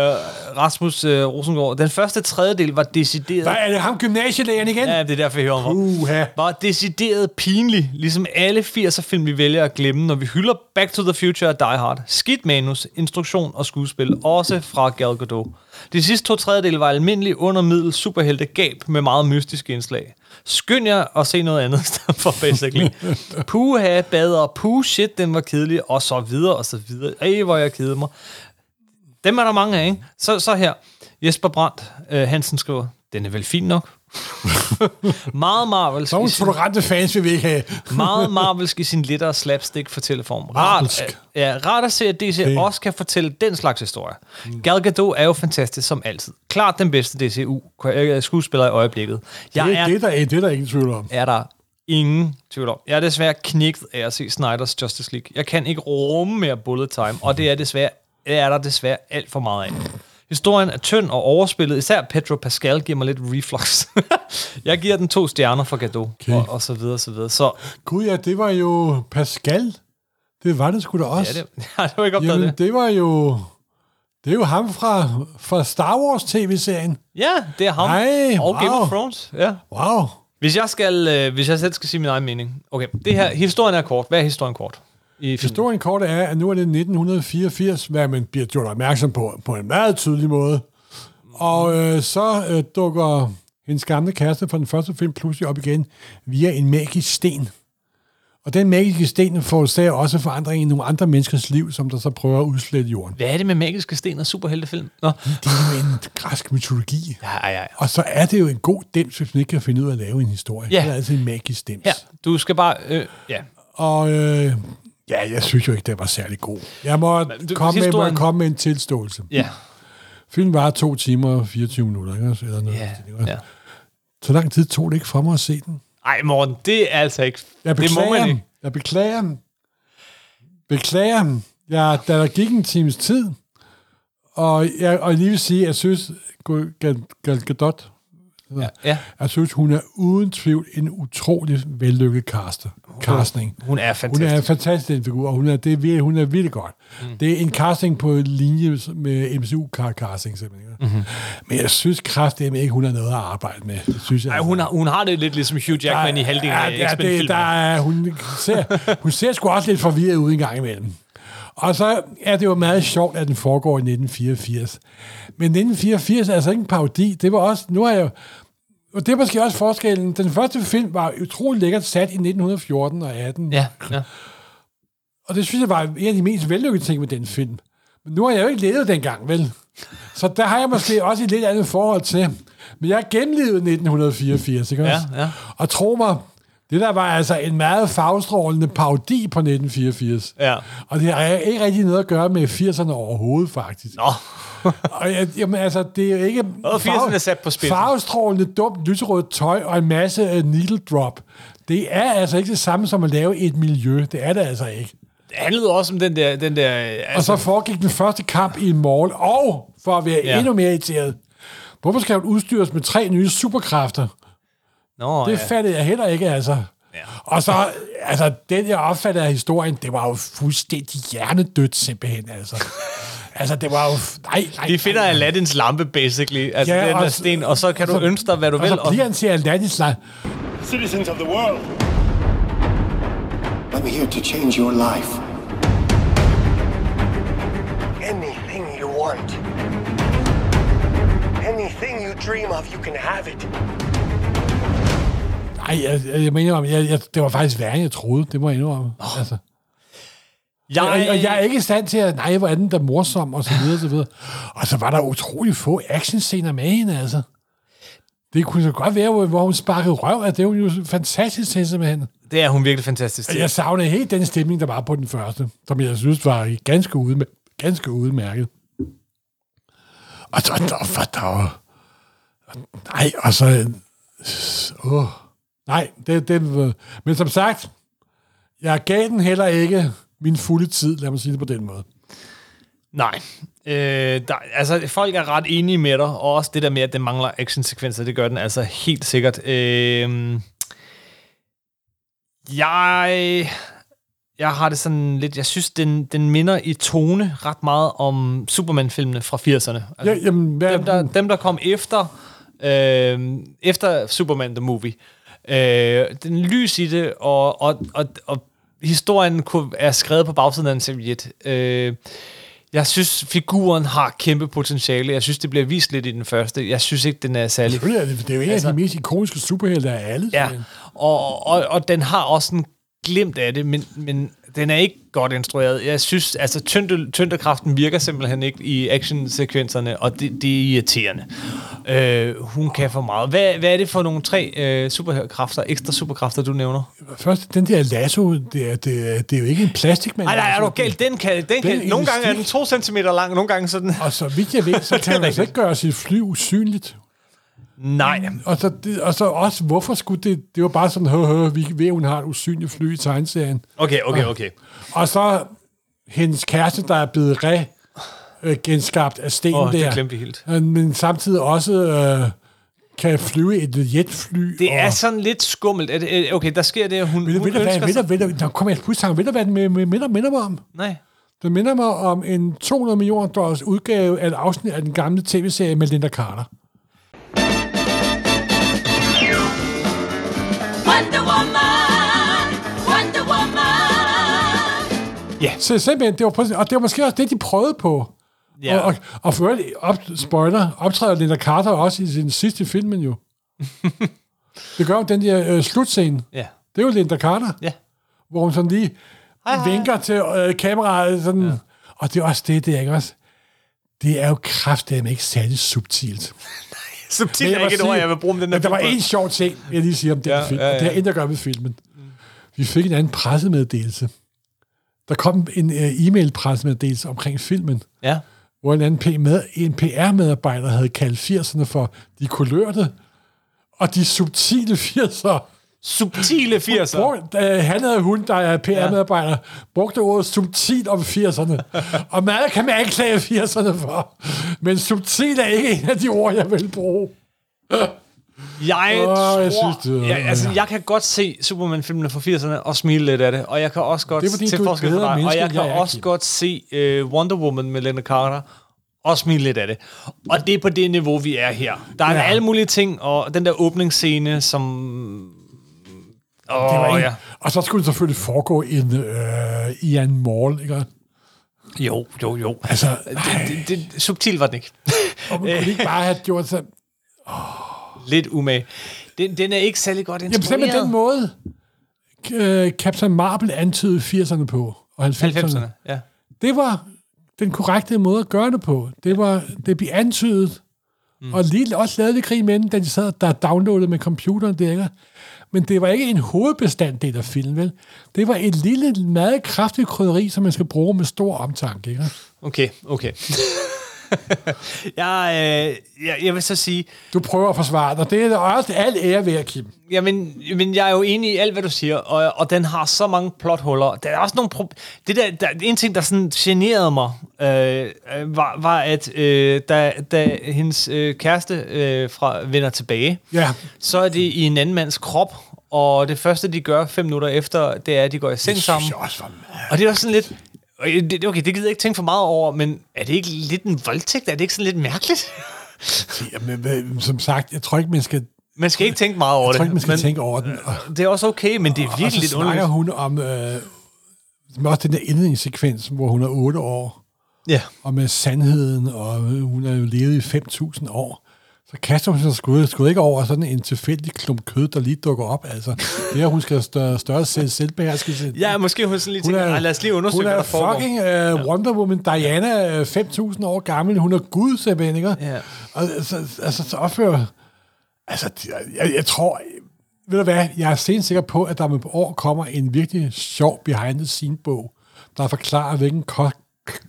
Rasmus øh, Rosengård, den første tredjedel var decideret... Hvad er det ham gymnasielægen igen? Ja, det er derfor, jeg hører om Uha. Var decideret pinlig, ligesom alle 80'er film, vi vælger at glemme, når vi hylder Back to the Future og Die Hard. Skidt manus, instruktion og skuespil, også fra Gal Gadot. De sidste to tredjedele var almindelig undermiddel superhelte gab med meget mystiske indslag. Skynd jer at se noget andet for, basically. Puha, bader, puh, shit, den var kedelig, og så videre, og så videre. Ej, hvor jeg kedede mig. Dem er der mange af, ikke? Så, så her. Jesper Brandt øh, Hansen skriver, den er vel fin nok? meget marvelsk. Nogle tolerante fans vil vi ikke have. meget marvelsk i sin lettere slapstick fortælleform. Rart, ja, rart at se, at DC Okay. også kan fortælle den slags historie. Mm. Gal Gadot er jo fantastisk som altid. Klart den bedste DCU-skuespiller i øjeblikket. Jeg Det, er, det, er der, det er der ingen tvivl om. er der ingen tvivl om. Jeg er desværre knækket af at se Snyders Justice League. Jeg kan ikke rumme mere bullet time, og det er, desværre, det er der desværre alt for meget af. Historien er tynd og overspillet. Især Pedro Pascal giver mig lidt reflux. jeg giver den to stjerner for Gadot, Okay. og, og så videre, så videre. Så Gud ja, det var jo Pascal. Det var det sgu da ja, også. det, ja, det var ikke opdaget Jamen, det. det var jo... Det er jo ham fra, fra Star Wars tv-serien. Ja, det er ham. Ej, og Game wow. of Thrones. Ja. Wow. Hvis jeg, skal, øh, hvis jeg selv skal sige min egen mening. Okay, det her, historien er kort. Hvad er historien kort? I? Historien kort er, at nu er det 1984, hvad man bliver gjort opmærksom på, på en meget tydelig måde. Og øh, så øh, dukker hendes gamle kæreste fra den første film pludselig op igen via en magisk sten. Og den magiske sten forårsager også forandring i nogle andre menneskers liv, som der så prøver at udslette jorden. Hvad er det med magiske sten og superheltefilm? Nå. Det er jo en græsk mytologi. Ja, ja, ja. Og så er det jo en god dims, hvis man ikke kan finde ud af at lave en historie. Ja. Det er altid en magisk dims. Her, du skal bare... Øh, ja. Og øh, ja, jeg synes jo ikke, det var særlig god. Jeg må, du- komme, med, må jeg komme med en tilståelse. Ja. Filmen var to timer og 24 minutter, ikke? Eller noget. Ja, Det ja. Så lang tid tog det ikke for mig at se den. Ej, Morten, det er altså ikke... Jeg det må man beklager. ikke. Jeg beklager. Beklager. Jeg, da der gik en times tid, og jeg, og jeg lige vil sige, at jeg synes, Gal Gadot, Ja, ja. jeg synes, hun er uden tvivl en utrolig vellykket caster, casting. Hun er Hun fantastisk. er en fantastisk den figur, og hun er, det er, virkelig- hun er virkelig godt. Mm. Det er en casting på linje med MCU-casting, simpelthen. Mm-hmm. Men jeg synes kraftigt ikke, hun har noget at arbejde med. Det synes jeg, Ej, hun, har, hun har det lidt ligesom Hugh Jackman i halvdelen af ja, det, der er, hun, ser, hun ser sgu også lidt forvirret ud en gang imellem. Og så er det jo meget sjovt, at den foregår i 1984. Men 1984 er altså ikke en parodi. Det var også, nu er jeg jo- og det er måske også forskellen. Den første film var utrolig lækkert sat i 1914 og 18. Ja, ja. Og det synes jeg var en af de mest vellykkede ting med den film. Men nu har jeg jo ikke levet dengang, vel? Så der har jeg måske også et lidt andet forhold til. Men jeg har gennemlevet 1984, ikke Ja, også? ja. Og tro mig, det der var altså en meget farvestrålende parodi på 1984. Ja. Og det har ikke rigtig noget at gøre med 80'erne overhovedet, faktisk. Nå, Og jeg, jamen, altså, det er jo ikke... Og 80'erne er sat på. Farvestrålende, dumt, lyserødt tøj og en masse uh, needle drop. Det er altså ikke det samme som at lave et miljø. Det er det altså ikke. det handlede også om den der... Den der Og altså, så foregik den første kamp i en mall. Og for at være ja. endnu mere irriteret, hvorfor skal hun udstyres med tre nye superkræfter? Nå, Det ja. fattede jeg heller ikke, altså. Ja. Og så, altså, den jeg opfattede af historien, det var jo fuldstændig hjernedødt simpelthen, altså. altså, det var jo... Nej, nej, De finder nej, Aladdins lampe, basically. Altså, Ja, den der og- sten, og så kan du og så- ønske dig, hvad du Og vil. så bliver han til Aladdins lampe. Citizens of the world. I'm here to change your life. Anything you want. Anything you dream of, you can have it. Nej, jeg, jeg, jeg mener, jeg, jeg, det var faktisk værre, end jeg troede. Det må jeg indrømme. Oh. Altså. jeg, Og, og jeg er ikke i stand til at, nej, hvor er den der morsom, og så videre, og så videre. Og så var der utrolig få actionscener med hende, altså. Det kunne så godt være, hvor, hun sparkede røv, at det var jo fantastisk til med hende. Det er hun virkelig fantastisk til. Jeg savnede helt den stemning, der var på den første, som jeg synes var ganske, udmær- ganske udmærket. Og så der, for der var... Nej, og så... Åh, nej, det, det, men som sagt, jeg gav den heller ikke min fulde tid, lad mig sige det på den måde. Nej. Øh, der, altså, folk er ret enige med dig, og også det der med, at den mangler actionsekvenser, det gør den altså helt sikkert. Øh, Jeg, jeg har det sådan lidt... Jeg synes, den, den minder i tone ret meget om Superman-filmene fra 80'erne. Altså, Ja, jamen, hvad, dem, der, dem, der kom efter, øh, efter Superman the Movie. Øh, den lys i det, og, og, og, og historien kunne- er skrevet på bagsiden af en serviet. Øh, jeg synes, figuren har kæmpe potentiale. Jeg synes, det bliver vist lidt i den første. Jeg synes ikke, den er særlig Selvfølgelig er det, det er jo en Altså- af de mest ikoniske superhelte af alle. Ja, og, og, og den har også en glimt af det, men, men den er ikke godt instrueret. Jeg synes, altså tynde, tyndekraften virker simpelthen ikke i actionsekvenserne, og det, det er irriterende. Øh, hun kan for meget. Hvad, hvad er det for nogle tre øh, superkræfter, ekstra superkræfter, du nævner? Først, den der lasso, det er, det, er, det er jo ikke en plastikmand. Nej, nej, er du galt? Den kan, den Den kan, nogle gange er den to centimeter lang, nogle gange sådan... Og så vidt jeg ved, så kan man altså ikke gøre sit fly usynligt. Nej, Og så, det, og så også, hvorfor skulle det... Det var bare sådan, hø, hø, vi ved, hun har et usynligt fly i tegneserien. okay, okay, okay. Og så hendes kæreste, der er blevet re øh, genskabt af Åh, det der. glemte vi helt. Øh, Men samtidig også øh, kan flyve et jetfly. Det er og, sådan lidt skummelt. Det- øh, Okay, der sker det, at hun, Ved hun ved ønsker ved sig... ved der kommer jeg pludselig ved du, hvad den med, med, minder, minder mig om? Nej. Den minder mig om en 200 millioner dollars udgave af et afsnit af den gamle tv-serie med Linda Carter. Woman. Så simpelthen, det var, præcis- og det var måske også det, de prøvede på. Ja. Og, og, og for øvrigt, op, spoiler, optræder Linda Carter også i sin sidste filmen jo. det gør jo den der øh, slutscene. Ja. Det er jo Linda Carter, Ja. hvor hun sådan lige Hej, hej. vinker til øh, kameraet. Sådan. Ja. Og det er også det, det er ikke også. Det er jo kraftedeme ikke særlig subtilt. Subtil Men er ikke et ord, jeg vil bruge om den Men der var film en sjov ting, jeg lige siger om den Ja, ja, film, ja, ja, ja. det har ja. intet at gøre med filmen. Vi fik en anden pressemeddelelse. Der kom en uh, e-mail-pressemeddelelse omkring filmen, Ja. hvor en anden P- med, en PR-medarbejder havde kaldt 80'erne for de kulørte og de subtile 80'er. Subtile 80'er. Brug, uh, han havde hun, der er PR-medarbejder, brugte ordet subtil om 80'erne. og meget kan man anklage 80'erne for. Men subtil er ikke en af de ord, jeg vil bruge. Jeg Åh, tror... jeg synes, det er- ja, altså, jeg kan godt se Superman-filmene fra 80'erne og smile lidt af det. Og jeg kan også godt... Det er, er et forskel fra dig, Og jeg kan jeg er, også Kim. godt se uh, Wonder Woman med Linda Carter og smile lidt af det. Og det er på det niveau, vi er her. Der er Ja. alle mulige ting, og den der åbningsscene, som... Åh, Det var oh, ikke, ja. Og så skulle det selvfølgelig foregå i en, øh, i en mall, ikke? Jo, jo, jo. Altså, Det, det, det, subtil var den ikke. og man kunne ikke bare have gjort så... Lidt umage. Den, den er ikke særlig godt Jamen instrueret. simpelthen den måde, øh, Captain Marvel antydede 80'erne på, og 90'erne. 90'erne, ja. Det var den korrekte måde at gøre det på. Det var, det blev antydet, mm. og lige også lavet lidt krig med den, da de sad der downloadede med computeren der, ikke? Men det var ikke en hovedbestanddel af filmen, vel? Det var et lille, meget kraftigt krydderi, som man skal bruge med stor omtanke, ikke? Okay, okay. jeg, øh, jeg, jeg vil så sige, Du prøver at forsvare dig. Det er også alt ære ved, Kim. jamen, men jeg er jo enig i alt, hvad du siger, og, og den har så mange plothuller. Der er også nogle pro- det der, der, en ting, der sådan generede mig, øh, øh, var, var, at øh, da, da hendes øh, kæreste øh, fra vender tilbage, Ja. så er det i en anden mands krop, og det første, de gør fem minutter efter, det er, at de går i seng sammen. meget. Og det er også sådan lidt... og det- Okay, det gider jeg ikke tænke for meget over, men er det ikke lidt en voldtægt? Er det ikke sådan lidt mærkeligt? Jamen, som sagt, jeg tror ikke, man skal, Man skal ikke tænke meget over jeg tror det. ikke, man skal men tænke over den. Og, Det er også okay, men det er og virkelig så lidt snakker underligt. hun om øh, med også den der indledningssekvens, hvor hun er 8 år, Ja. og med sandheden, og hun er jo levet i 5.000 år. Så kaster hun sig sgu, sgu ikke over sådan en tilfældig klump kød, der lige dukker op. Altså, det er, hun skal større, større selv, selvbeherskelse. Ja, måske hun sådan lige Hun tænker, er, "Ej, lad os lige undersøge, hun hvad er der foregår. fucking uh, Wonder Woman. Diana er 5.000 år gammel. Hun er gud, simpelthen, ikke? Ja. Og altså, altså så opfører... Altså, jeg, jeg tror... Ved du hvad? Jeg er stensikker på, at der med år kommer en virkelig sjov behind-the-scene-bog, der forklarer, hvilken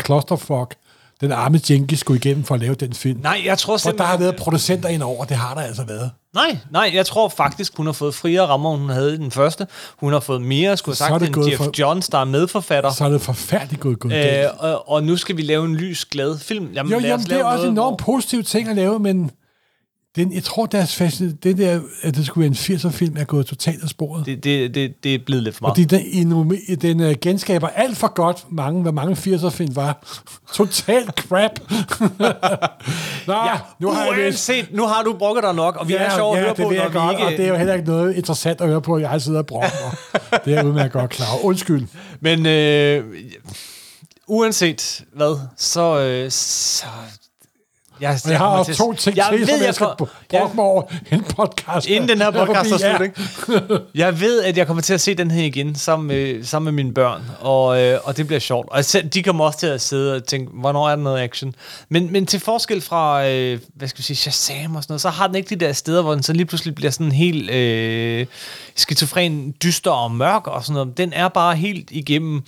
clusterfuck den arme Jenkins skulle igennem for at lave den film. Nej, jeg tror For der simpelthen... har været producenter ind over, det har der altså været. Nej, nej, jeg tror faktisk, hun har fået friere rammer, hun havde i den første. Hun har fået mere, skulle have sagt, end Jeff for- Johns, der er medforfatter. Så er det forfærdeligt gået, gået Øh, og, og nu skal vi lave en lys, glad film. Jamen, Jo, jamen, det er også en enormt hvor- positiv ting at lave, men Den, jeg tror, deres fascin- det der, at det skulle være en 80'er-film, er gået totalt af sporet. Det, det, det, det er blevet lidt for meget. Fordi den, inumi- den uh, genskaber alt for godt mange, hvad mange 80'er-film var. Totalt crap. Nå, Ja, nu har jeg vist... uanset, nu har du brokket dig nok, og vi er sjovt at høre det på, jeg når godt, vi og ikke... det er jo heller ikke noget interessant at høre på, at jeg sidder og brokker det er jeg udmærket godt klar. Undskyld. Men øh, uanset hvad, så... Øh, så jeg, Og jeg har også til- to ting jeg til, ved, som jeg jeg skal brokke jeg- mig over en podcast. Inden den her er podcast er slut, ikke? Jeg ved, at jeg kommer til at se den her igen sammen med, sammen med mine børn, og, øh, og det bliver sjovt. Og selv, de kommer også til at sidde og tænke, hvornår er der noget action? Men, men til forskel fra, øh, hvad skal vi sige, Shazam og sådan noget, så har den ikke de der steder, hvor den så lige pludselig bliver sådan helt øh, skizofren, dyster og mørk og sådan noget. Den er bare helt igennem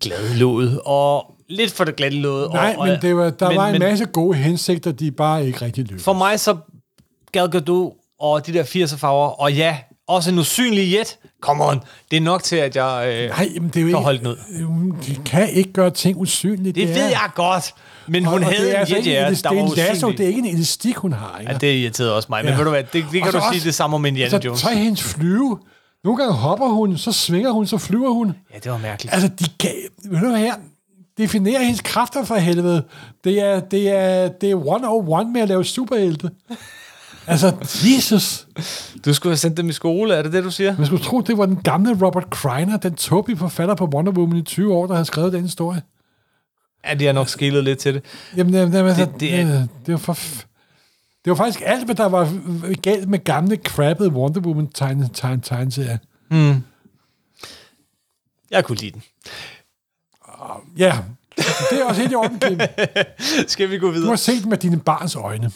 gladlåget, og lidt for det gladlåget. Nej, og, men det var, der men- var en men- masse gode hensigter, de bare ikke rigtig lykkedes. for mig så Gal Gadot og de der 80'er farver, og ja, også en usynlig jet. Come on, det er nok til, at jeg øh, Nej, men det er jo ikke... holde ud. De kan ikke gøre ting usynlige. Det er- ved jeg godt, men hun og havde det er en altså jet, ikke, ja, det, der det, er var en lasso, usynlig. det er ikke en elastik, hun har. Ikke? Ja, det irriterede også mig, men Ja. ved du hvad, det, det kan så du sige også- det samme om Indiana Altså, Jones. tag hendes flyve. Nogle gange hopper hun, så svinger hun, så flyver hun. Ja, det var mærkeligt. Altså, de kan... Ved du her? Definere hendes kræfter for helvede. Det er, det er, det er 101 med at lave superhelte. Altså, Jesus. Du skulle have sendt dem i skole, er det det, du siger? Man skulle tro, det var den gamle Robert Kreiner, den tåbelige forfatter på Wonder Woman i 20 år, der har skrevet den historie. Ja, de har nok skillet lidt til det. Jamen, jamen, jamen altså, Det- det, er- er, det var for... Det var faktisk alt, hvad der var galt med gamle, crappede Wonder Woman tegne, tegne, tegneserier. Jeg kunne lide den. Ja, det er også helt i orden, Kim. Skal vi gå Du videre? har set med dine barns øjne.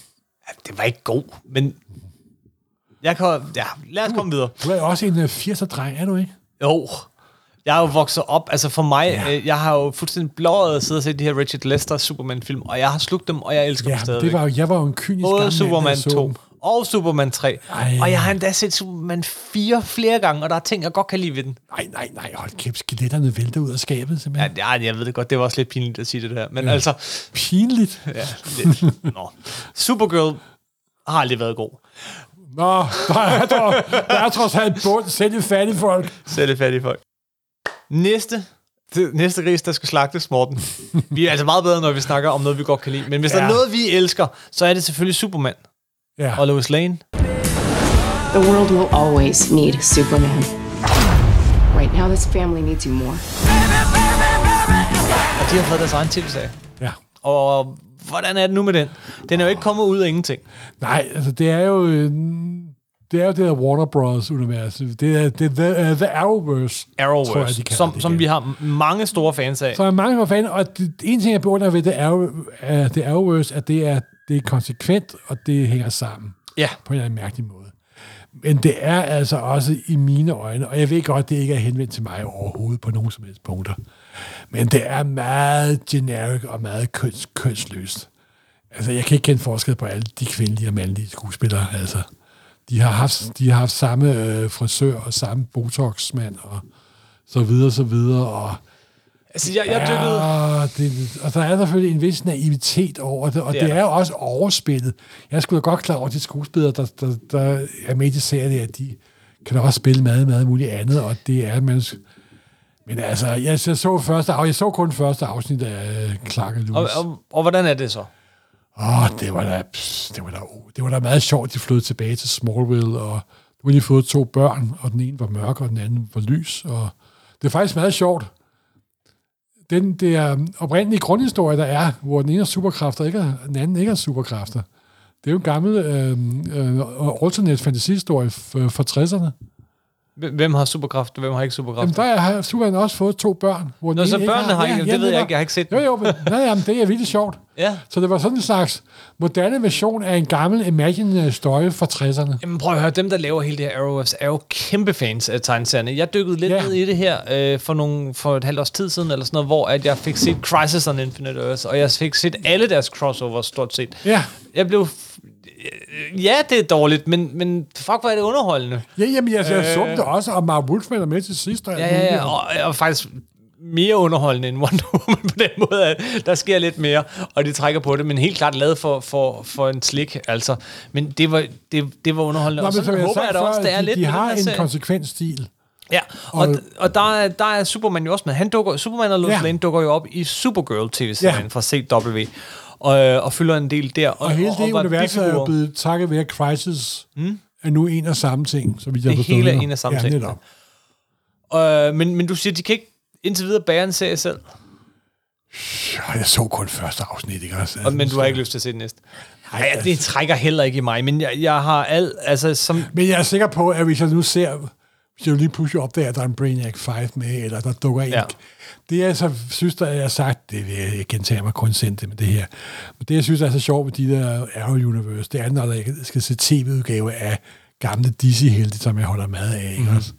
Det var ikke god, men... Jeg kan... Ja, lad os komme videre. Du er også en øh, 80'er-dreng, er du ikke? Jo. Jeg er jo vokset op, altså for mig, ja. øh, jeg har jo fuldstændig blåret at sidde og se de her Richard Lester Superman-film, og jeg har slugt dem, og jeg elsker Ja, dem stadigvæk. det var, jo- jeg var jo en kynisk Både da Superman jeg så 2 dem. Og Superman 3. Ej. Og jeg har endda set Superman 4 flere gange, og der er ting, jeg godt kan lide ved den. Nej, nej, nej, hold kæft, skeletterne vælter ud af skabet, Ja, simpelthen. ja, jeg ved det godt, det var også lidt pinligt at sige det der. Men ja. altså, Pinligt. ja, lidt. Nå. Supergirl har aldrig været god. Nå, der er, der, der er trods alt bund, selv i fattige folk. Selv det fattige folk. Næste, det, næste gris, der skal slagtes, Morten. Vi er altså meget bedre, når vi snakker om noget, vi godt kan lide. Men hvis ja. der er Ja. noget, vi elsker, så er det selvfølgelig Superman Ja. og Lois Lane. The world will always need Superman. Right now, this family needs you more. Og de har fået deres egen tv-serie. ja. Og hvordan er det nu med den? Den er jo ikke kommet ud af ingenting. Nej, altså det er jo... øh, Det er jo det der Warner Bros. univers. Det er, det er the, uh, the Arrowverse. Arrowverse, tror jeg, de kalder som, det som igen. vi har mange store fans af. Så er mange for fanden, og det, en ting, jeg beundrer ved det Arrow, uh, det Arrowverse, at det er, det er konsekvent, og det hænger sammen Ja, på en eller anden mærkelig måde. Men det er altså også i mine øjne, og jeg ved godt, det ikke er henvendt til mig overhovedet på nogen som helst punkter, men det er meget generic og meget køns, kønsløst. Altså, jeg kan ikke kende forskel på alle de kvindelige og mandlige skuespillere, altså. De har haft, de har haft samme øh, frisør og samme botoxmand og så videre, så videre, og altså jeg, jeg dykkede... Ja, det, og der er selvfølgelig en vis naivitet over det, og Det er det er jo også overspillet. Jeg skulle da godt klar over, at de skuespillere, der, der, der er med i serien, at de kan da også spille meget, meget muligt andet, og det er man... Men altså, jeg, så første jeg så kun første afsnit af øh, Clark og Og, Lewis. og, og hvordan er det så? Åh, oh, det var da, pss, det var da, det var da meget sjovt, de flyttede tilbage til Smallville, og nu har de fået to børn, og den ene var mørk, og den anden var lys, og det er faktisk meget sjovt. Den der oprindelige grundhistorie, der er, hvor den ene er superkræfter, ikke, er- den anden ikke er superkræfter, det er jo en gammel øhm, øh, øh, alternate fantasy-historie fra 60'erne. Hvem har superkraft, og hvem har ikke superkraft? Jamen, der har Superman også fået to børn. Hvor Nå, så børnene har ikke- det ved jeg ikke, jeg har ikke set Jo, jo, men nej, jamen, det er virkelig sjovt. Ja. Så det var sådan en slags moderne version af en gammel Imagine story fra 60'erne. Jamen prøv at høre, dem der laver hele det her Arrowverse er jo kæmpe fans af tegneserierne. Jeg dykkede lidt Ja. ned i det her øh, for, nogle, for et halvt års tid siden, eller sådan noget, hvor at jeg fik set Crisis on Infinite Earths, og jeg fik set alle deres crossovers stort set. Ja, Jeg blev... øh, Ja, det er dårligt, men, men fuck, hvor er det underholdende. ja jamen, jeg, jeg så det også, og Mark Wolfman er med til sidst. Ja, ja. Og, og faktisk mere underholdende end Wonder Woman på den måde, at der sker lidt mere, og de trækker på det, men helt klart lavet for, for, for en slik, altså. Men det var, det, det var underholdende, Nå, og sådan håber jeg da også, det er de, lidt de har en serie. konsekvent stil. Ja, og, Og- og der, er, der er Superman jo også med. Han dukker, Superman og Lois Ja. Lane dukker jo op i Supergirl tv-serien Ja. fra CW, og, og fylder en del der. Og, Og hele det var univers er jo blevet takket være Crisis, mm. er nu en og samme ting, så vidt jeg Det hele er en og samme ja, ting. Netop. Øh, men, men du siger, de kan ikke indtil videre bære en serie selv, Ja, jeg så kun første afsnit, ikke også? og, men du har ikke lyst til at se det næste. Nej, ja, det trækker heller ikke i mig, men jeg, jeg har alt, altså som... Men jeg er sikker på, at hvis jeg nu ser, hvis jeg lige pludselig opdager, at der er en Brainiac 5 med, eller der dukker en... Ja. Det jeg så synes, der er sagt, det vil jeg gentage mig kun sendt med det her, men det jeg synes er så sjovt med de der Arrow Universe, det er, når jeg skal se tv-udgave af gamle DC-helte, som jeg holder meget af, ikke Mhm. også?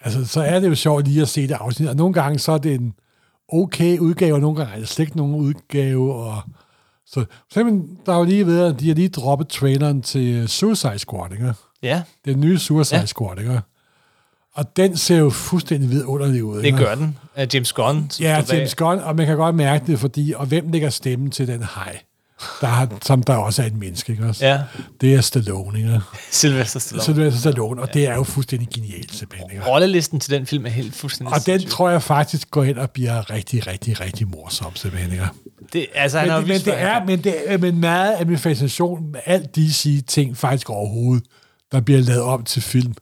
Altså, så er det jo sjovt lige at se det afsnit, og nogle gange så er det en okay udgave, og nogle gange er det slet ikke nogen udgave, og så simpelthen, der er jo lige ved, at de har lige droppet traileren til Suicide Squad, ikke? Ja, Den nye Suicide ja. Squad, ikke? Og den ser jo fuldstændig vidunderlig ud. det gør den. Af James Gunn. Ja. James Gunn, og man kan godt mærke det, fordi, og hvem lægger stemmen til den hej? Der har, som der også er et menneske, ikke også? Ja. Det er Stallone, ikke? Sylvester Stallone. Så det er Stallone, og det er jo fuldstændig genialt, simpelthen, ikke? Rollelisten til den film er helt fuldstændig Og den tror jeg faktisk går hen og bliver rigtig, rigtig, rigtig morsom, simpelthen, ikke? det, altså, han Men, det, jo men, det han er, men, det er, men meget af min fascination med alt DC-ting faktisk overhovedet, der bliver lavet om til film,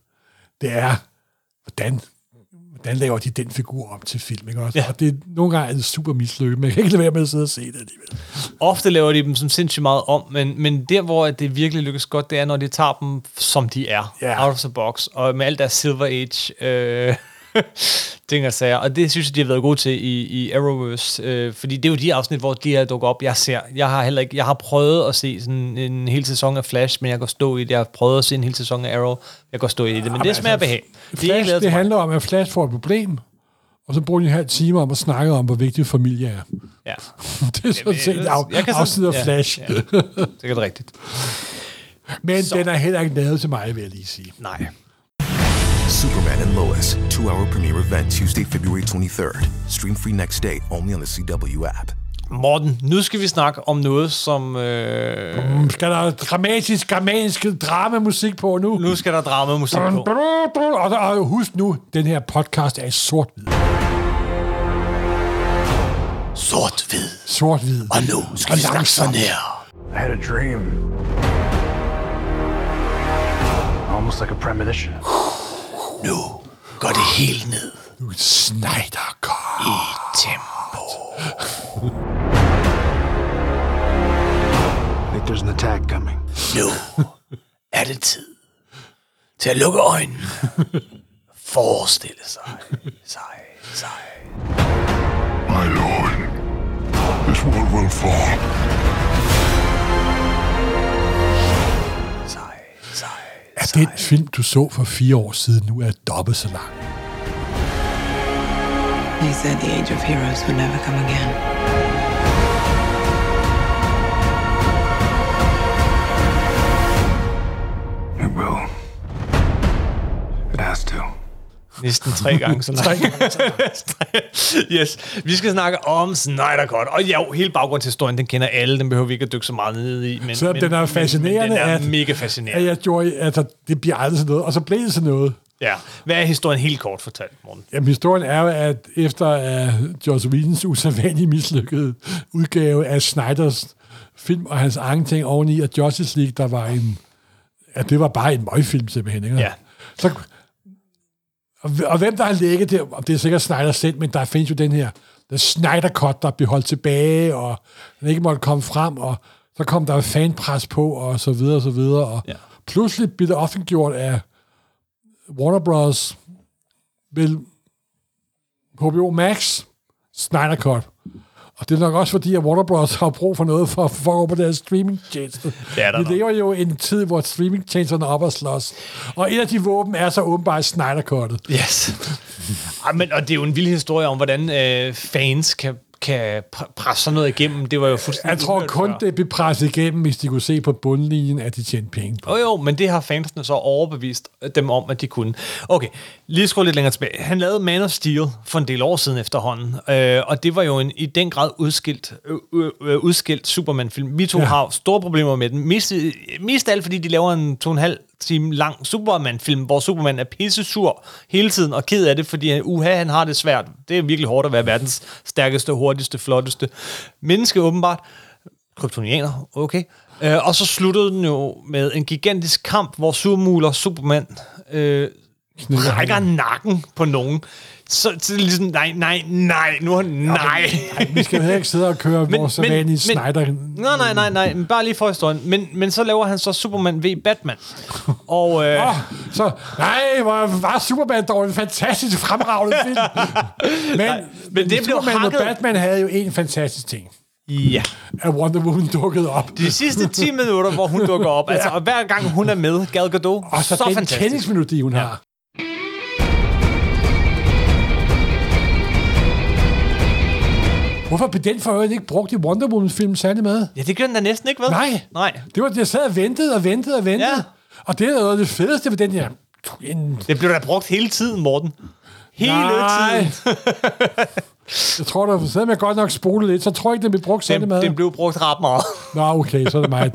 det er, hvordan, hvordan laver de den figur om til film, ikke også? Ja. Og det, nogle gange er det super mislykket, men jeg kan ikke lade være med at sidde og se det alligevel. Ofte laver de dem som sindssygt meget om, men, men der, hvor det virkelig lykkes godt, det er, når de tager dem, som de er. Ja. Out of the box. Og med alt deres Silver Age øh, ting og sager. Og det synes jeg, de har været gode til i, i Arrowverse. Øh, fordi det er jo de afsnit, hvor de her dukker op, jeg ser. Jeg har heller ikke, jeg har prøvet at se sådan en hel sæson af Flash, men jeg går stå i det. Jeg har prøvet at se en hel sæson af Arrow. Jeg går stå i det, men det smager behag. Det er ikke Flash, lavet det handler om, at Flash får et problem, og så bruger de en halv time om at snakke om, hvor vigtig familie er. Ja, det er sådan set af, jeg kan sådan- afsnit af ja, Flash. ja. det er rigtigt. Men Så- den er heller ikke lavet til mig, vil jeg lige sige. Nej. Superman and Lois, two hour premiere event Tuesday, February 23rd. Stream free next day only on the CW app. Morten, nu skal vi snakke om noget, som... Øh, Mm, Skal der dramatisk, germansk dramamusik på nu? nu skal der dramamusik på. Og, der, og husk nu, den her podcast er i sort-hvid. Sort-hvid. Sort-hvid. Og nu skal vi snakke sådan her. I had a dream. Almost like a premonition. Nu går det helt ned Nu Snyder i tempo. There's an attack coming. Nu er det tid til at lukke øjnene. Forestille sig, sig, sig. My lord, this world will fall. Er den film, du så for fire år siden, nu er dobbelt så lang? They said the age of heroes would never come again. It will. It has to. Næsten tre gange så langt. yes. Vi skal snakke om Snyder Cut. Og ja, hele baggrunden til historien, den kender alle. Den behøver vi ikke at dykke så meget ned i. Men, Så men, den er fascinerende, Men, den er at- mega At fascinerende. jeg gjorde, altså, det bliver aldrig sådan noget, og så blev det sådan noget. Ja. Hvad er historien helt kort fortalt, Morten? Jamen, historien er jo, at efter uh, Joss Whedons usædvanligt mislykkede udgave af Snyders film og hans egen ting oveni, at Justice League, der var en... Ja, det var bare en møgfilm simpelthen, ikke? Ja. Så, og, og hvem der har lægget det, og det er sikkert Snyder selv, men der findes jo den her The Snyder Cut, der blev holdt tilbage, og den ikke måtte komme frem, og så kom der fanpres på, og så videre, og så videre, og Ja. pludselig blev det offentliggjort af Warner Bros. vil HBO Max Snyder Cut. Og det er nok også fordi, at Warner Bros. har brug for noget for at få over på deres streamingtjeneste. Det der Vi lever jo i en tid, hvor streamingtjenesterne er op og slås. Og et af de våben er så åbenbart Snyder. Yes. Ej, men, og det er jo en vild historie om, hvordan øh, fans kan, kan pr- presse sådan noget igennem. Det var jo fuldstændig Jeg tror kun, før. det blev presset igennem, hvis de kunne se på bundlinjen, at de tjente penge på. Jo, jo, men det har fansene så overbevist dem om, at de kunne. Okay, lige skru lidt længere tilbage. Han lavede Man of Steel for en del år siden efterhånden, øh, og det var jo en i den grad udskilt, øh, øh, udskilt Superman-film. Vi to ja. Har store problemer med den. Mest, mest alt, fordi de laver en to og en halv time lang Superman-film, hvor Superman er pisse sur hele tiden og ked af det, fordi han, uha, han har det svært. Det er virkelig hårdt at være verdens stærkeste, hurtigste, flotteste menneske, åbenbart. Kryptonianer, okay. Øh, og så sluttede den jo med en gigantisk kamp, hvor surmuler Superman øh, rækker nakken på nogen. Så, så det er ligesom, nej, nej, nej, nu nej. Nej, vi skal jo ikke sidde og køre Men- vores sædvanlige Snyder. Nej, nej, nej, nej, men bare lige for historien. Men, men så laver han så Superman v Batman. Og øh, Oh, så, nej, hvor var Superman dog en fantastisk fremragende film. Men, Nej, men det blev Superman og hakket- Batman havde jo en fantastisk ting. ja, At Wonder Woman dukkede op. de sidste 10 minutter, hvor hun dukker op, altså, og hver gang hun er med, Gal Gadot, Og så, så den fantastisk. kendingsmelodi, hun ja. har. Hvorfor blev den for øvrigt ikke brugt i Wonder Woman-film særlig med? Ja, det gør den da næsten ikke, vel? Nej. Nej. Det var, jeg sad og ventede og ventede og ventede. Ja. Og det er noget af det fedeste ved den her. En, Det blev da brugt hele tiden, Morten. Hele Nej. tiden. jeg tror, der sad med godt nok spole lidt, så tror jeg ikke, den blev brugt særlig meget. den blev brugt ret meget. Nå, okay, så er det mig.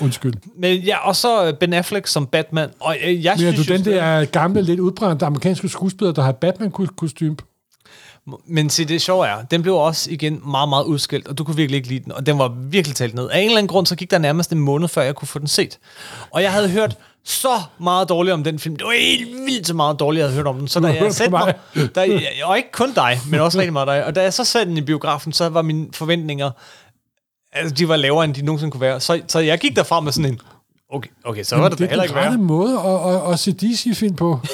Undskyld. Men ja, og så øh, Ben Affleck som Batman. Og øh, jeg Men synes du den der gamle, lidt udbrændte amerikanske skuespiller, der har Batman-kostyme? Men se, det sjove er, den blev også igen meget, meget udskilt, og du kunne virkelig ikke lide den, og den var virkelig talt ned. Af en eller anden grund, så gik der nærmest en måned, før jeg kunne få den set. Og jeg havde hørt så meget dårligt om den film. Det var helt vildt så meget dårligt, jeg havde hørt om den. Så da jeg satte mig. der, og ikke kun dig, men også rigtig meget dig. Og da jeg så satte den i biografen, så var mine forventninger, altså de var lavere, end de nogensinde kunne være. Så, så jeg gik derfra med sådan en, okay, okay så var det, det er heller den ikke værre. rette måde at, at, at se DC-film på.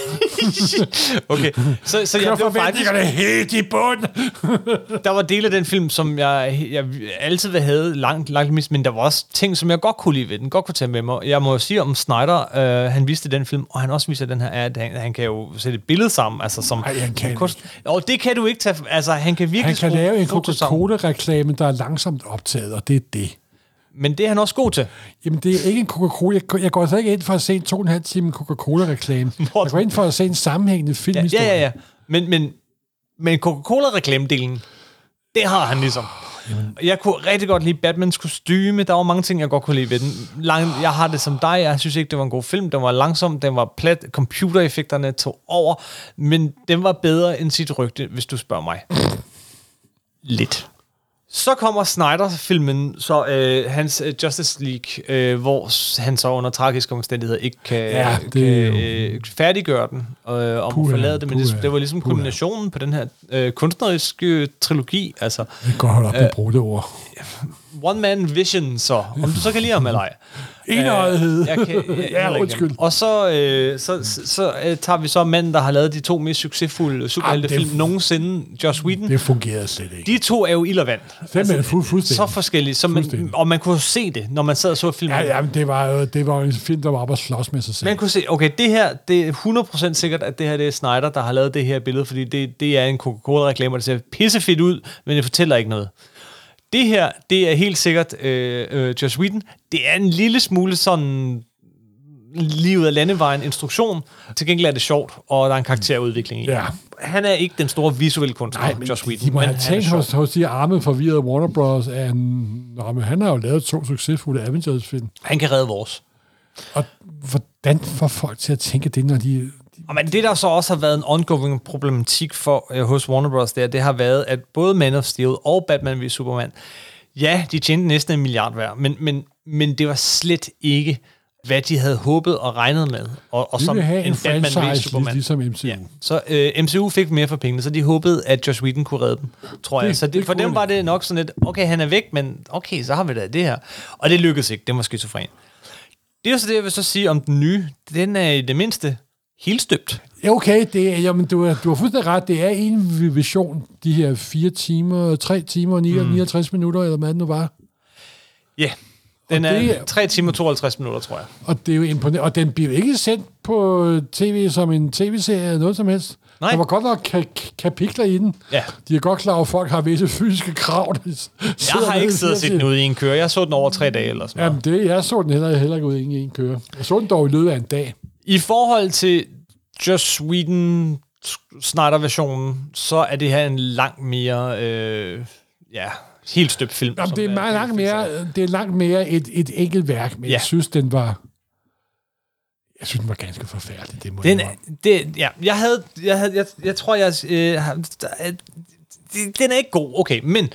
Okay, så, så jeg blev faktisk... forventningerne helt i bund. der var dele af den film, som jeg, jeg altid vil have langt, langt mist, men der var også ting, som jeg godt kunne lide ved den, godt kunne tage med mig. Jeg må jo sige om Snyder, øh, han viste den film, og han også viser den her, at han, han kan jo sætte et billede sammen, altså som... Ej, han kan kunst, og det kan du ikke tage, altså han kan virkelig Han kan lave en. Coca-Cola-reklame, der er langsomt optaget, og det er det. Men det er han også god til. Jamen, det er ikke en Coca-Cola. Jeg, jeg går altså ikke ind for at se en to og en halv time Coca-Cola-reklame. Jeg går ind for at se en sammenhængende filmhistorie. ja, ja. ja. Men, men, men Coca-Cola-reklamedelen, det har han ligesom. Jeg kunne rigtig godt lide Batmans kostyme. Der var mange ting, jeg godt kunne lide ved den. Lang, jeg har det som dig. Jeg synes ikke, det var en god film. Den var langsom. Den var plat. Computereffekterne tog over. Men den var bedre end sit rygte, hvis du spørger mig. Lidt. Så kommer Snyder-filmen, så øh, hans øh, Justice League, øh, hvor han så under tragiske omstændigheder ikke kan, Ja, det kan øh, færdiggøre den, øh, om Puha, forlade det. Men det, puha, det var ligesom puha. kulminationen på den her øh, kunstneriske trilogi. Altså, Jeg kan godt holde op med at bruge det ord. One Man Vision, så. Om du så kan lide ham eller ej. Enøjethed. Jeg kan, jeg, Ja, undskyld. Og så, øh, så, så, så øh, tager vi så manden, der har lavet de to mest succesfulde superheltefilm det- nogensinde, Josh Whedon. Det fungerede slet ikke. De to er jo ild og vand. Simpelthen fu- fuldstændig. Så forskellige. Så man, og man kunne se det, når man sad og så filmen. Ja, ja, men det var jo det var en film, der var oppe og slås med sig selv. Man kunne se, okay, det her, det er 100% sikkert, at det her det er Snyder, der har lavet det her billede, fordi det, det er en Coca-Cola-reklame, og det ser pissefedt ud, men det fortæller ikke noget. Det her, det er helt sikkert øh, øh, Joss Whedon. Det er en lille smule sådan livet af landevejen instruktion. Til gengæld er det sjovt, og der er en karakterudvikling i. Ja. Han er ikke den store visuelle kunstner, Nej, men Joss Whedon, de må men have han tænkt hos, hos de arme forvirrede Warner Bros. at han, nå, men han har jo lavet to succesfulde Avengers-film. Han kan redde vores. Og hvordan får folk til at tænke det, når de... Og Men det, der så også har været en ongoing problematik for øh, hos Warner Bros., det, er, det har været, at både Man of Steel og Batman v Superman, ja, de tjente næsten en milliard hver, men, men, men det var slet ikke, hvad de havde håbet og regnet med. Og, og som have en Batman v Superman. ligesom MCU. Ja. Så øh, MCU fik mere for pengene, så de håbede, at Josh Whedon kunne redde dem, tror jeg. Det- Så det, det for dem de. var det nok sådan lidt, okay, han er væk, men okay, så har vi da det her. Og det lykkedes ikke, det var skizofren. Det er jo så det, jeg vil så sige om den nye. Den er i det mindste helt støbt. Okay, det er, jamen, du, du har fuldstændig ret. Det er en vision, de her fire timer, tre timer og 59 mm. minutter, eller hvad det nu var. Ja, Den Og er det- 3 timer 52 minutter, tror jeg. Og det er jo imponerende. Og den bliver ikke sendt på tv som en tv-serie eller noget som helst. Nej. Der var godt nok ka- kapitler i den. Ja. De er godt klar over, at folk har visse fysiske krav. der Jeg har ikke siddet og set den ude i en køre. Jeg så den over tre dage eller sådan noget. Jamen, det, jeg så den heller, heller ikke ud i en, en køre. Jeg så den dog i løbet af en dag. I forhold til Joss Whedon Snyder-versionen, så er det her en langt mere, øh, ja, helt støbt film. Jamen, det er meget langt mere, det er langt mere et, et enkelt værk, men Ja. jeg synes, den var... Jeg synes, den var ganske forfærdelig. Det må Den, jeg er- det, ja, jeg havde, jeg, havde, jeg, jeg tror, jeg, øh, den er ikke god, okay, men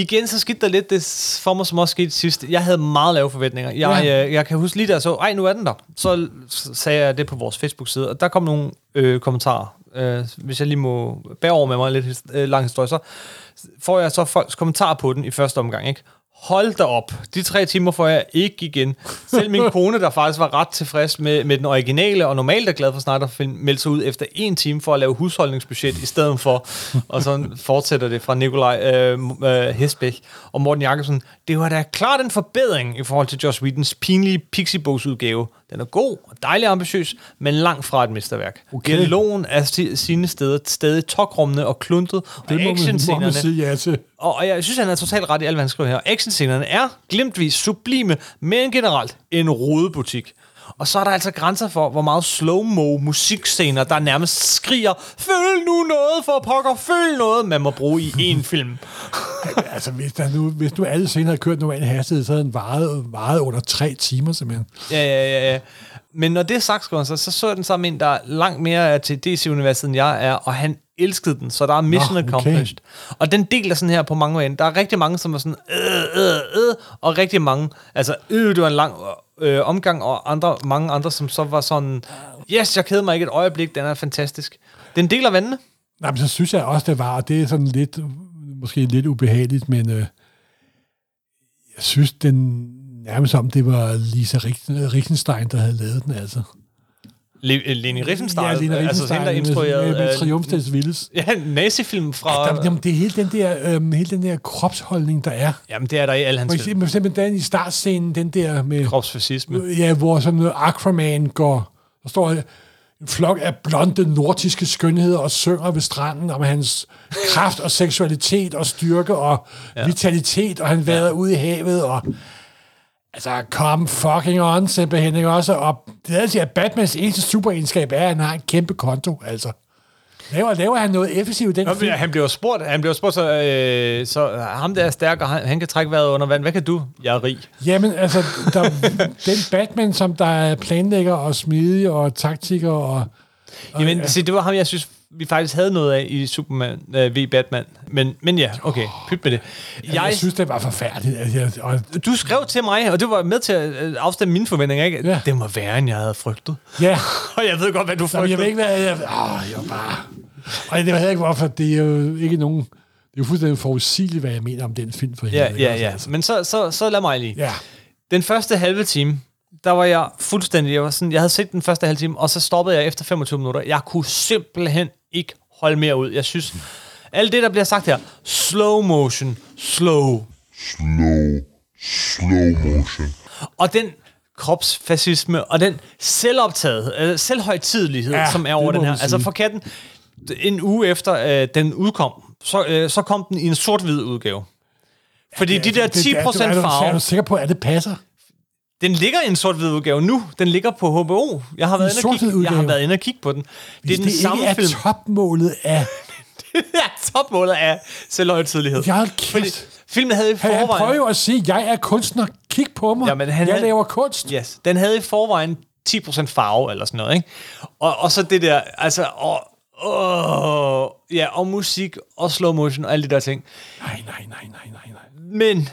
igen, så skete der lidt det for mig, som også skete sidst. Jeg havde meget lave forventninger. Jeg, Ja. øh, jeg kan huske lige der så, ej, nu er den der. Så sagde jeg det på vores Facebook-side, og der kom nogle øh, kommentarer. Øh, hvis jeg lige må bære over med mig lidt øh, lang historie, så får jeg så folks kommentarer på den i første omgang, ikke? Hold da op. De tre timer får jeg ikke igen. Selv min kone, der faktisk var ret tilfreds med, med den originale, og normalt er glad for Snyder-film, meldte sig ud efter en time for at lave husholdningsbudget i stedet for. Og så fortsætter det fra Nikolaj øh, øh, Hesbæk og Morten Jakobsen. Det var da klart en forbedring i forhold til Joss Whedons pinlige Pixiebogs-udgave. Den er god og dejlig ambitiøs, men langt fra et mesterværk. Okay. Dialogen er sti- sine steder stadig tokrummende og kluntet, og actionscenerne ja til. Og, og jeg synes, han er totalt ret i alt, hvad han skriver her. Actionscenerne er glimtvis sublime, men generelt en rodebutik. Og så er der altså grænser for, hvor meget slow-mo musikscener, der nærmest skriger, føl nu noget for pokker, føl noget, man må bruge i én film. Altså, hvis, der nu, hvis nu alle scener havde kørt normal hastighed, så havde den varet, varet under tre timer, simpelthen. Ja, ja, ja, ja. Men når det er sagt, så, så så den sammen en, der langt mere er til DC-universet, end jeg er, og han elskede den, så der er mission Nå, okay. accomplished. Og den deler sådan her på mange måder. Der er rigtig mange, som er sådan, øh, øh, øh, og rigtig mange, altså, øh, det var en lang øh, omgang, og andre, mange andre, som så var sådan, yes, jeg keder mig ikke et øjeblik, den er fantastisk. Den deler vandene. Nej, men så synes jeg også, det var, og det er sådan lidt, måske lidt ubehageligt, men øh, jeg synes, den nærmest om, det var Lisa Richten- Richtenstein, der havde lavet den, altså. Le- Leni Riefenstahl, Ja, Lena altså Richtenstein, hende, der instruerede... med, med øh, Triumfsdags Vildes. Ja, nazifilm fra... Der, jamen, det er hele den der, øhm, hele den der kropsholdning, der er. Jamen, det er der i alle hans For film. eksempel, simpelthen den i startscenen, den der med... Kropsfascisme. Ja, hvor sådan noget Aquaman går... Der står en flok af blonde nordiske skønheder og synger ved stranden om hans kraft og seksualitet og styrke og ja. vitalitet, og han vader ja. ud i havet, og altså, come fucking on, simpelthen, ikke også? Og det er altså, at Batmans eneste superegenskab er, at han har en kæmpe konto, altså. Laver, laver han noget effektivt den Nå, film? han bliver spurgt, han bliver spurgt så, øh, så ham der er stærk, og han, han kan trække vejret under vand. Hvad kan du? Jeg er rig. Jamen, altså, der, den Batman, som der er planlægger og smidig og taktiker og... og Jamen, se, det var ham, jeg synes, vi faktisk havde noget af i Superman øh, v Batman. Men, men ja, okay, pyt med det. Jeg, jeg synes, det var forfærdeligt. Altså, jeg, og, Du skrev til mig, og det var med til at øh, afstemme mine forventninger, ikke? Ja. Det må være, end jeg havde frygtet. ja, Og jeg ved godt, hvad du Jamen, frygtede. jeg ved ikke, hvad jeg... Åh, jeg var bare... Og det var ikke, hvorfor. Det er jo ikke nogen... Det er jo fuldstændig forudsigeligt, hvad jeg mener om den film for Ja, helvede, ja, ja. Men så, så, så lad mig lige. Ja. Den første halve time, der var jeg fuldstændig... Jeg, var sådan, jeg havde set den første halve time, og så stoppede jeg efter 25 minutter. Jeg kunne simpelthen ikke holde mere ud. Jeg synes, alt det, der bliver sagt her, slow motion, slow. Slow, slow motion. Og den kropsfascisme, og den selvoptaget, øh, selvhøjtidelighed, ja, som er over den her. Altså for katten, en uge efter øh, den udkom, så, øh, så kom den i en sort-hvid udgave. Fordi ja, de der 10% er, du, er, er farve... du sikker på, at det passer? Den ligger i en sort-hvid udgave nu. Den ligger på HBO. Jeg har været, inde og, kigge, jeg har været inde og kigge på den. Det er den det samme ikke er film. topmålet af... det er topmålet af selvhøjtidelighed. Jeg Fordi kæft. filmen havde i Han, han forvejen... prøver jo at sige, jeg er kunstner. Kig på mig. Jamen, han jeg havde- laver kunst. Yes. Den havde i forvejen 10% farve, eller sådan noget, ikke? Og, og så det der, altså, og, åh, ja, og musik, og slow motion, og alle de der ting. Nej, nej, nej, nej, nej, nej. Men,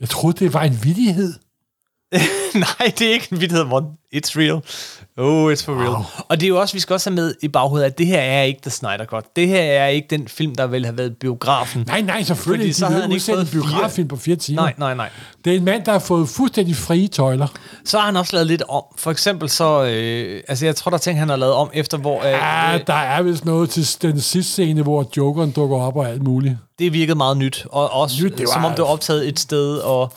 Jeg troede, det var en vidighed. nej, det er ikke en vildhed, Morten. It's real. Oh, it's for real. Wow. Og det er jo også, vi skal også have med i baghovedet, at det her er ikke The Snyder Cut. Det her er ikke den film, der vil have været biografen. Nej, nej, selvfølgelig. Fordi så havde han ikke en fået fire- biograffilm på fire timer. Nej, nej, nej. Det er en mand, der har fået fuldstændig frie tøjler. Så har han også lavet lidt om. For eksempel så, øh, altså jeg tror, der er ting, han har lavet om efter, hvor... Øh, Ja, øh, der er vist noget til den sidste scene, hvor Jokeren dukker op og alt muligt. det virkede meget nyt, og også Nyt, det det som var- om det var optaget et sted, og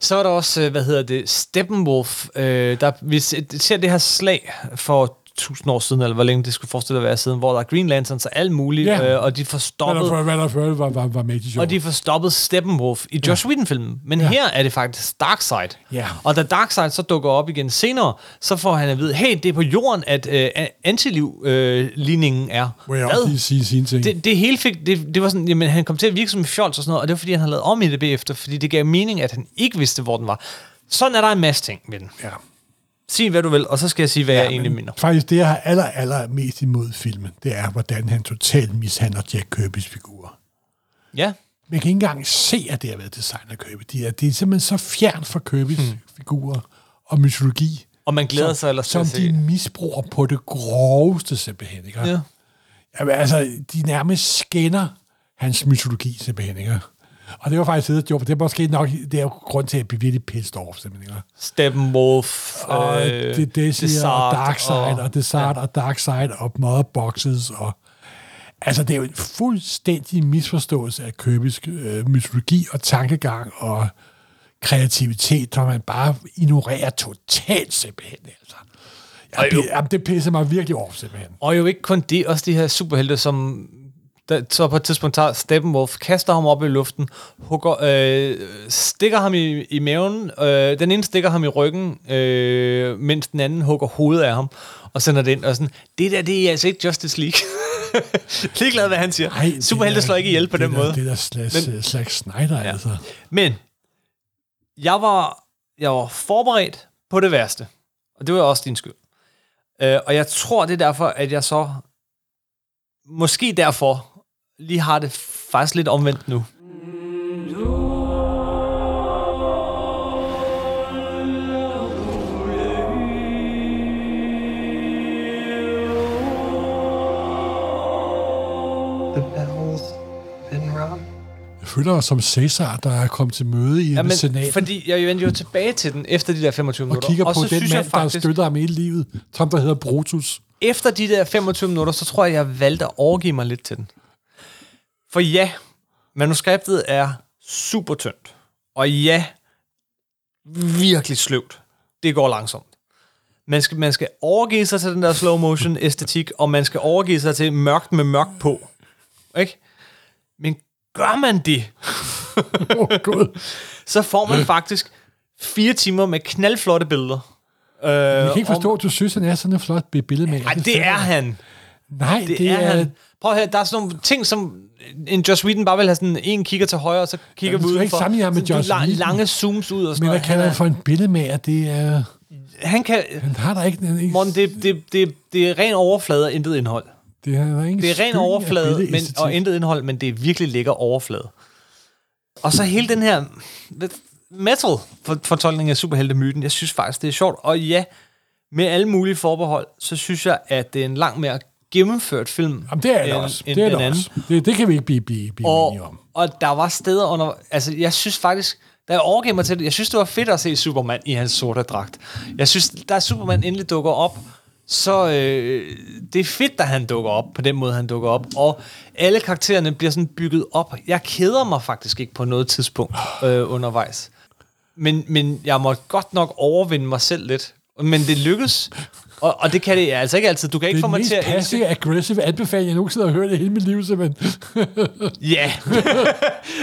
så er der også, øh, hvad hedder det, Steppenwolf. Øh, der, vi ser det her slag for tusind år siden, eller hvor længe det skulle forestille at være siden, hvor der er Green Lanterns og alt muligt, Ja. øh, og de får Hvad der, hvad der før var, var, var med Og de får stoppet Steppenwolf i Josh Whedon-filmen. Men Ja. her er det faktisk Darkseid. Ja. Og da Darkseid så dukker op igen senere, så får han at vide, hey, det er på jorden, at øh, antiliv-ligningen er. Må jeg også lige sige sine ting. Det, det hele fik, det, det var sådan, jamen han kom til at virke som en fjols og sådan noget, og det var fordi, han havde lavet om i det bagefter, fordi det gav mening, at han ikke vidste, hvor den var. Sådan er der en masse ting med den. Ja. Sig hvad du vil, og så skal jeg sige, hvad ja, jeg egentlig mener. Faktisk det, jeg har aller, aller mest imod filmen, det er, hvordan han totalt mishandler Jack Kirby's figurer. Ja. Man kan ikke engang se, at det har været designet af Kirby. Det er, det er simpelthen så fjern fra Kirby's hmm. figurer og mytologi. Og man glæder som, sig ellers Som de misbruger på det groveste simpelthen. Ikke? Ja. Jamen, altså, de nærmest skænder hans mytologi simpelthen. Ikke? Og det var faktisk der gjorde, det er måske nok, det er jo grund til at blive virkelig pissed off, simpelthen. Steppenwolf, og øh, det, det siger, Desart og Darkseid, og, og- og Desart, ja. og Darkseid, og Motherboxes, og altså, det er jo en fuldstændig misforståelse af Kirby's øh, mytologi og tankegang og kreativitet, som man bare ignorerer totalt simpelthen. Altså. Jeg, Og jo- det, jamen, det pisser mig virkelig over simpelthen. Og jo ikke kun det, også de her superhelte, som der, så på et tidspunkt tager Steppenwolf, kaster ham op i luften, hugger, øh, stikker ham i, i maven, øh, den ene stikker ham i ryggen, øh, mens den anden hugger hovedet af ham, og sender det ind, og sådan, det der, det er altså ikke Justice League. Ligeglad, hvad han siger. Ej, Superhelte er- slår ikke ihjel på den der, måde. Det der slags, Men, slags Snyder, ja. altså. Men jeg var, jeg var forberedt på det værste. Og det var også din skyld. Øh, og jeg tror, det er derfor, at jeg så måske derfor lige har det faktisk lidt omvendt nu. Jeg føler mig som Cæsar, der er kommet til møde i Ja, men, senatet. fordi jeg vendte jo tilbage til den efter de der 25 og minutter. kigger på så den synes jeg mand, der har støttet ham hele livet, som der hedder Brutus. efter de der 25 minutter, så tror jeg, jeg valgte at overgive mig lidt til den. For ja, manuskriptet er super tyndt. Og ja, virkelig sløvt. Det går langsomt. Man skal, man skal overgive sig til den der slow motion æstetik, og man skal overgive sig til mørkt med mørkt på. Ikke? Men gør man det, oh, God. så får man faktisk fire timer med knaldflotte billeder. Øh, Jeg kan ikke forstå, at du synes, han er sådan en flot billede med. Nej, det er han. Nej, Det, det, er, er... han. Prøv at høre, der er sådan nogle ting, som en Joss Whedon bare vil have sådan en kigger til højre, og så kigger vi ud ikke for. sammenligne med la- Whedon. Lange zooms ud og sådan Men hvad kalder Han for en billedmager? Det er... Han kan... Han har der ikke... ikke Morten, det, det, det, det er ren overflade og intet indhold. det er, ingen Det er ren overflade men, og intet indhold, men det er virkelig lækker overflade. Og så hele den her metal-fortolkning af superheltemyten, jeg synes faktisk, det er sjovt. Og ja, med alle mulige forbehold, så synes jeg, at det er en langt mere gennemført film. Jamen, det er det også. end Det er det anden. også. Det, det kan vi ikke blive, blive, blive og, enige om. og der var steder under... Altså, jeg synes faktisk... Da jeg overgav mig til det, jeg synes, det var fedt at se Superman i hans sorte dragt. Jeg synes, da Superman endelig dukker op, så øh, det er fedt, at han dukker op på den måde, han dukker op. Og alle karaktererne bliver sådan bygget op. Jeg keder mig faktisk ikke på noget tidspunkt øh, undervejs. Men, men jeg må godt nok overvinde mig selv lidt. Men det lykkes. Og, og det kan det altså ikke altid. Du kan ikke Det få er mig mest til at elske passive aggressive anbefaling, jeg nogensinde har hørt i hele mit liv, simpelthen. Ja.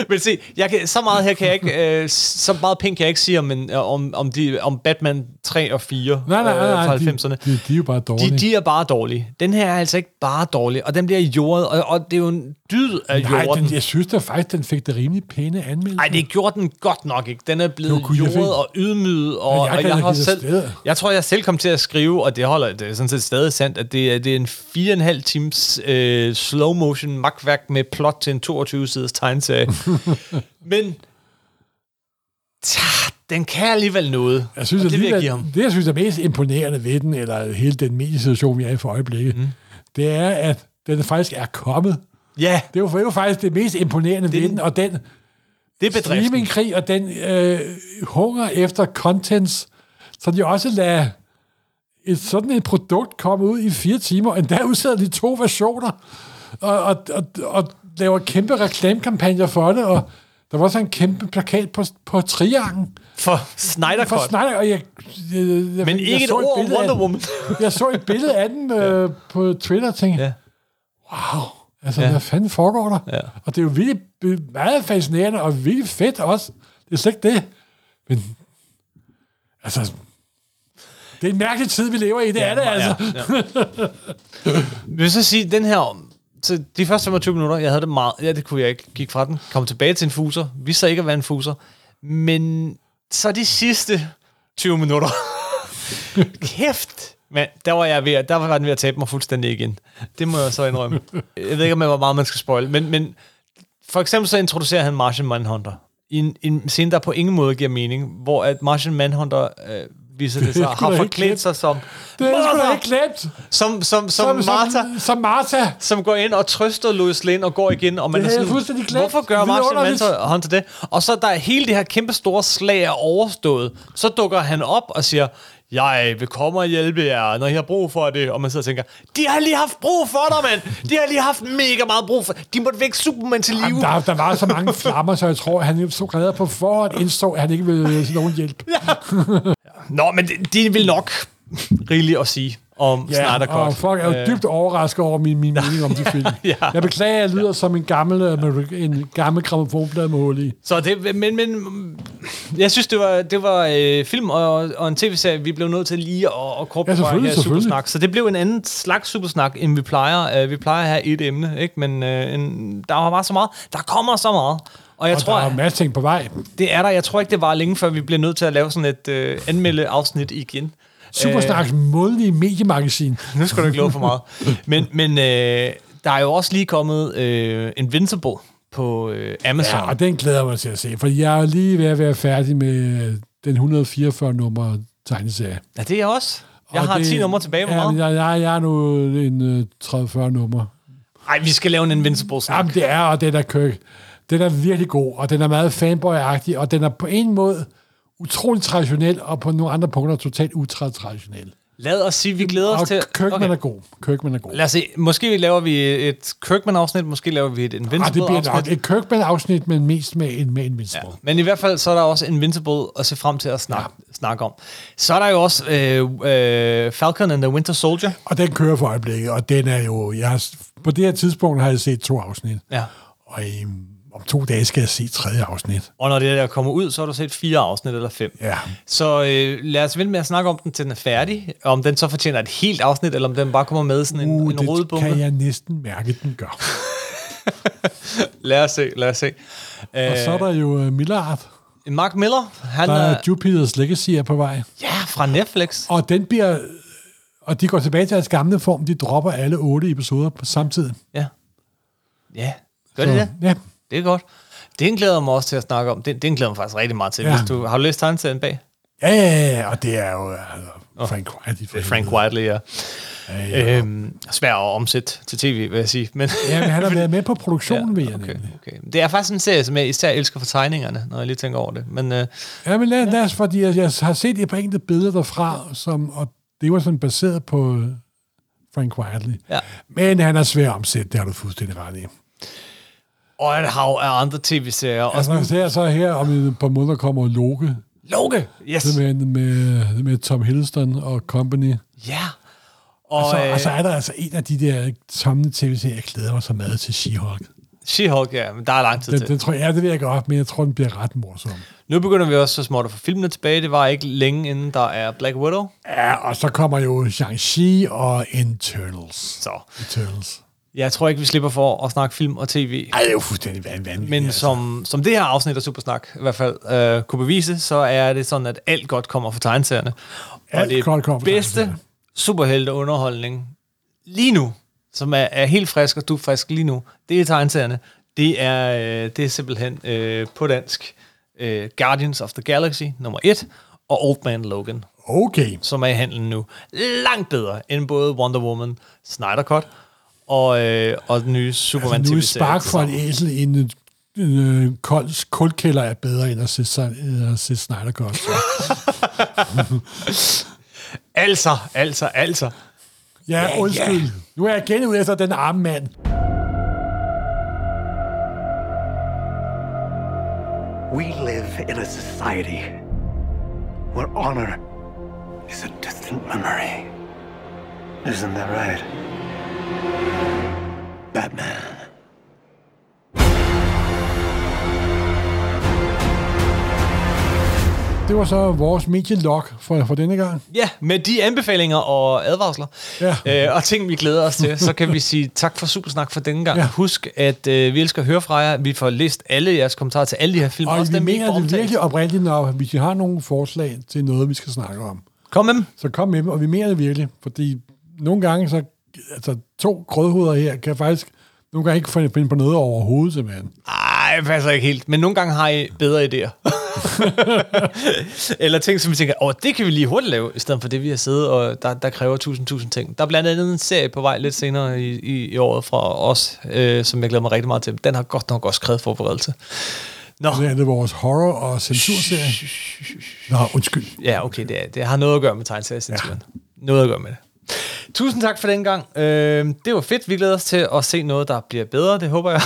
Men se, jeg kan, så meget her kan jeg ikke, øh, så meget pænt kan jeg ikke sige om, en, om, om, de, om Batman 3 og 4 Nej, nej, nej, øh, fra de, 90'erne. de, de, er jo bare dårlige. De, de er bare dårlige. Den her er altså ikke bare dårlig, og den bliver jordet, og, og det er jo en dyd af Nej, jorden. den, jeg synes da faktisk, den fik det rimelig pæne anmeldelse. Nej, det gjorde den godt nok ikke. Den er blevet Jo, jordet og ydmyget, og, Men jeg og jeg har selv... Jeg tror, jeg selv kom til at skrive, og det holder det er sådan set stadig sandt, at det, er- det er en 4,5 times øh, slow motion magtværk med plot til en 22-siders tegneserie. Men tja, den kan alligevel noget. Jeg synes, det, det vil jeg det, det, jeg synes er mest imponerende ved den, eller hele den mediesituation, vi er i for øjeblikket, mm. det er, at den faktisk er kommet. Ja, Det er jo, det er jo faktisk det mest imponerende ved Den- og den det er streamingkrig, og den øh, hunger efter contents, så de også lader et sådan et produkt komme ud i fire timer, og endda udsætter de to versioner, og, og, og, og laver kæmpe reklamekampagner for det, og Der var så en kæmpe plakat på, på triangen. For Snyder For. Snyder, og jeg, jeg, jeg Men ikke et så ord om Wonder. Woman. jeg så et billede af den øh, på Twitter og tænkte, Ja. wow, altså, ja. hvad fanden foregår der? Ja. Og det er jo virkelig meget fascinerende, og virkelig fedt også. Det er slet ikke det. Men, altså, det er en mærkelig tid, vi lever i, det er det altså. Ja, ja. Vil så sige, den her... Så de første 25 minutter, jeg havde det meget... Ja, det kunne jeg ikke. Gik fra den. Kom tilbage til en fuser. Vi så ikke at være en fuser. Men så de sidste 20 minutter... Kæft! Men der var jeg ved at, der var den ved at tabe mig fuldstændig igen. Det må jeg så indrømme. Jeg ved ikke, om hvor meget man skal spoil. Men, men for eksempel så introducerer han Martian Manhunter. I en, en scene, der på ingen måde giver mening. Hvor at Martian Manhunter... Øh, viser det sig, Det er sgu har forklædt sig som Det er sgu ikke glemt. Som, som, som, Som- som- Martha, som Martha. som går ind og trøster Louis Lane og går igen, og man Det er sådan, fuldstændig glemt. hvorfor gør Martian Vidunderligt. Manhunter det? Og så da hele det her kæmpe store slag er overstået, så dukker han op og siger, jeg vil komme og hjælpe jer, når I har brug for det. Og man sidder og tænker, de har lige haft brug for dig, mand! De har lige haft mega meget brug for De måtte vække Superman til live. Der, der var så mange flammer, så jeg tror, at han så redder på forhånd indså, at han ikke ville til nogen hjælp. Nå, men det, de vil nok rigeligt at sige om ja, Cut. og folk er jo Øh, dybt overrasket over min, min mening om de film. Ja. Jeg beklager, at jeg lyder som en gammel, øh, en gammel gramofonplade med hul i. Så det, men, men jeg synes, det var, det var øh, film og, og en tv-serie, vi blev nødt til lige at, at korporere Ja, her. Supersnak. Så det blev en anden slags Supersnak, end vi plejer. Uh, vi plejer at have et emne, ikke? men uh, en, der var bare så meget. Der kommer så meget. Og jeg og tror, der er en masse ting på vej. det er der. Jeg tror ikke, det var længe, før vi blev nødt til at lave sådan et øh, anmelde afsnit igen. Supersnaks månedlige mediemagasin. Nu skal du ikke love for meget. Men, men øh, der er jo også lige kommet øh, Invincible på øh, Amazon. Ja, og den glæder jeg mig til at se, for jeg er lige ved at være færdig med øh, den 144 nummer tegneserie. Ja, det er jeg også. Jeg Og har det- 10 numre tilbage. Hvor Ja, meget? jeg, jeg, jeg er nu en øh, 30-40 nummer. Ej, vi skal lave en Invincible-snak. Jamen, det er, og den er Kirk. Den er virkelig god, og den er meget fanboy-agtig, og den er på en måde utrolig traditionel, og på nogle andre punkter totalt utraditionel. Lad os sige, vi glæder os Og til... Kirkman er god. Kirkman er god. Lad os se. Måske laver vi et Kirkman-afsnit, måske laver vi et Ah, det Invincible-afsnit. bliver nok et Kirkman-afsnit, men mest med en med Invincible. Ja. Men i hvert fald, så er der også Invincible at se frem til at snakke, ja. snakke om. Så er der jo også øh, øh, Falcon and the Winter Soldier. Og den kører for øjeblikket, og den er jo... Jeg har, på det her tidspunkt har jeg set to afsnit, Ja. og i, om to dage skal jeg se tredje afsnit. Og når det der kommer ud, så har du set fire afsnit eller fem. Ja. Så øh, lad os vente med at snakke om den, til den er færdig. Om den så fortjener et helt afsnit, eller om den bare kommer med sådan en, Uh, en det rodebombe. kan jeg næsten mærke, den gør. Lad os se, lad os se. Og så er der jo uh, Millard. Mark Miller, han Der er... er Jupiter's Legacy er på vej. Ja, fra Netflix. Og den bliver... Og de går tilbage til deres gamle form. De dropper alle otte episoder på samtidig. Ja. Ja, gør Så, det det? Ja. Det er godt. Den glæder jeg mig også til at snakke om. Den, den glæder jeg mig faktisk rigtig meget til. Ja. Ja. Hvis du, har du læst tegneserien bag? Ja, ja, ja, og det er jo altså, Frank Whiteley. for Det er Frank. Whiteley, ja. Ja, ja. Øhm, svær at omsætte til tv, vil jeg sige. Men, Ja, men han har været med på produktionen, ved jeg okay, nemlig. okay. Det er faktisk en serie, som jeg især elsker for tegningerne, når jeg lige tænker over det. Men øh, Ja, men lad, lad os, fordi jeg, jeg har set et par enkelte billeder derfra, som, og det var sådan baseret på Frank Whiteley. Ja. Men han er svær at omsætte, det har du fuldstændig ret i. og et hav af andre tv-serier. Og Altså, så, her om et par måneder kommer Loke. Loke! Yes! Det med, med, med Tom Hiddleston og company. Ja! Og, Og, så, øh, og så er der altså en af de der tomme tv-serier, jeg glæder mig så meget til She-Hulk. She-Hulk, ja, men der er lang tid Den, til. den tror jeg, ja, det ved jeg godt, men jeg tror, den bliver ret morsom. Nu begynder vi også så småt at få filmene tilbage. Det var ikke længe inden der er Black Widow. Ja, og så kommer jo Shang-Chi og Eternals. Så Eternals. Jeg tror ikke, vi slipper for at snakke film og tv. Ej, det er jo fuldstændig van- vanvittigt. Men altså. som, som det her afsnit af Supersnak i hvert fald øh, kunne bevise, så er det sådan, at alt godt kommer fra tegneserierne. Og Alt det godt kommer bedste superhelteunderholdning lige nu, som er, er helt frisk og du frisk lige nu, det er tegneserierne. Det er, øh, det er simpelthen øh, på dansk øh, Guardians of the Galaxy nummer 1 og Old Man Logan, Okay. som er i handlen nu. Langt bedre end både Wonder Woman, Snyder Cut og, øh, og den nye Superman Altså, nu er spark for tilsammen. æsel i en, en, en kold kulkælder er bedre end at se, sig- at se Snyder Cut. Så. Altså, altså, altså. Ja, undskyld. Nu er jeg igen ude efter den arme mand. We live in a society where honor is a distant memory. Isn't that right? Batman. Det var så vores medielog for, for denne gang. Ja, med de anbefalinger og advarsler, ja. øh, og ting, vi glæder os til, så kan vi sige tak for Supersnak for denne gang. Ja. Husk, at øh, vi elsker at høre fra jer. Vi får læst alle jeres kommentarer til alle de her film. Og også vi dem, vi mener får det virkelig oprigtigt, når hvis I har nogle forslag til noget, vi skal snakke om. Kom med dem. Så kom med dem, og vi mener det virkelig, fordi nogle gange, så, altså to grødhoveder her, kan faktisk nogle gange ikke finde på noget overhovedet, simpelthen. Ej, det passer ikke helt. Men nogle gange har I bedre idéer. Eller ting, som vi tænker, åh, det kan vi lige hurtigt lave, i stedet for det, vi har siddet, og der, der kræver tusind, tusind ting. Der er blandt andet en serie på vej lidt senere i, i, i året fra os, øh, som jeg glæder mig rigtig meget til. Den har godt nok også krævet forberedelse. Nå. Det er det vores horror- og censurserie. Nå, undskyld. Ja, okay, det, er, det har noget at gøre med tegneseriecensuren. Ja. Noget at gøre med det. Tusind tak for den gang. Øh, det var fedt. Vi glæder os til at se noget, der bliver bedre. Det håber jeg.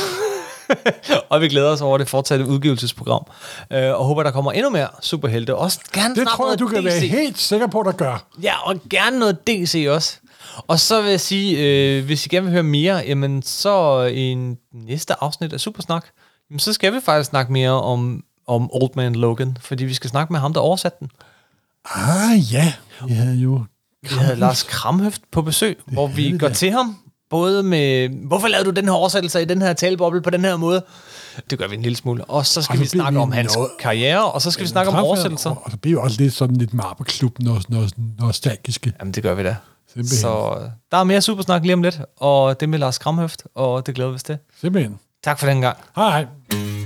og vi glæder os over det fortsatte udgivelsesprogram. Øh, og håber, der kommer endnu mere superhelte. Også gerne Det tror jeg, du kan være helt sikker på, der gør. Ja, og gerne noget DC også. Og så vil jeg sige, øh, hvis I gerne vil høre mere, jamen så i næste afsnit af Supersnak, jamen så skal vi faktisk snakke mere om, om Old Man Logan, fordi vi skal snakke med ham, der oversatte den. Ah ja, vi havde jo... Vi havde Lars Kramhøft på besøg, det hvor vi går til ham, både med, hvorfor lavede du den her oversættelse i den her taleboble på den her måde? Det gør vi en lille smule. Og så skal Og vi snakke om hans noget- karriere, og så skal vi snakke om oversættelser. Og, og så bliver vi også lidt sådan lidt marberklub, når, når, nostalgiske. Jamen, det gør vi da. Simpelthen. Så øh, der er mere supersnak lige om lidt, og det med Lars Kramhøft, og det glæder vi os til. Simpelthen. Tak for den gang. Hej hej.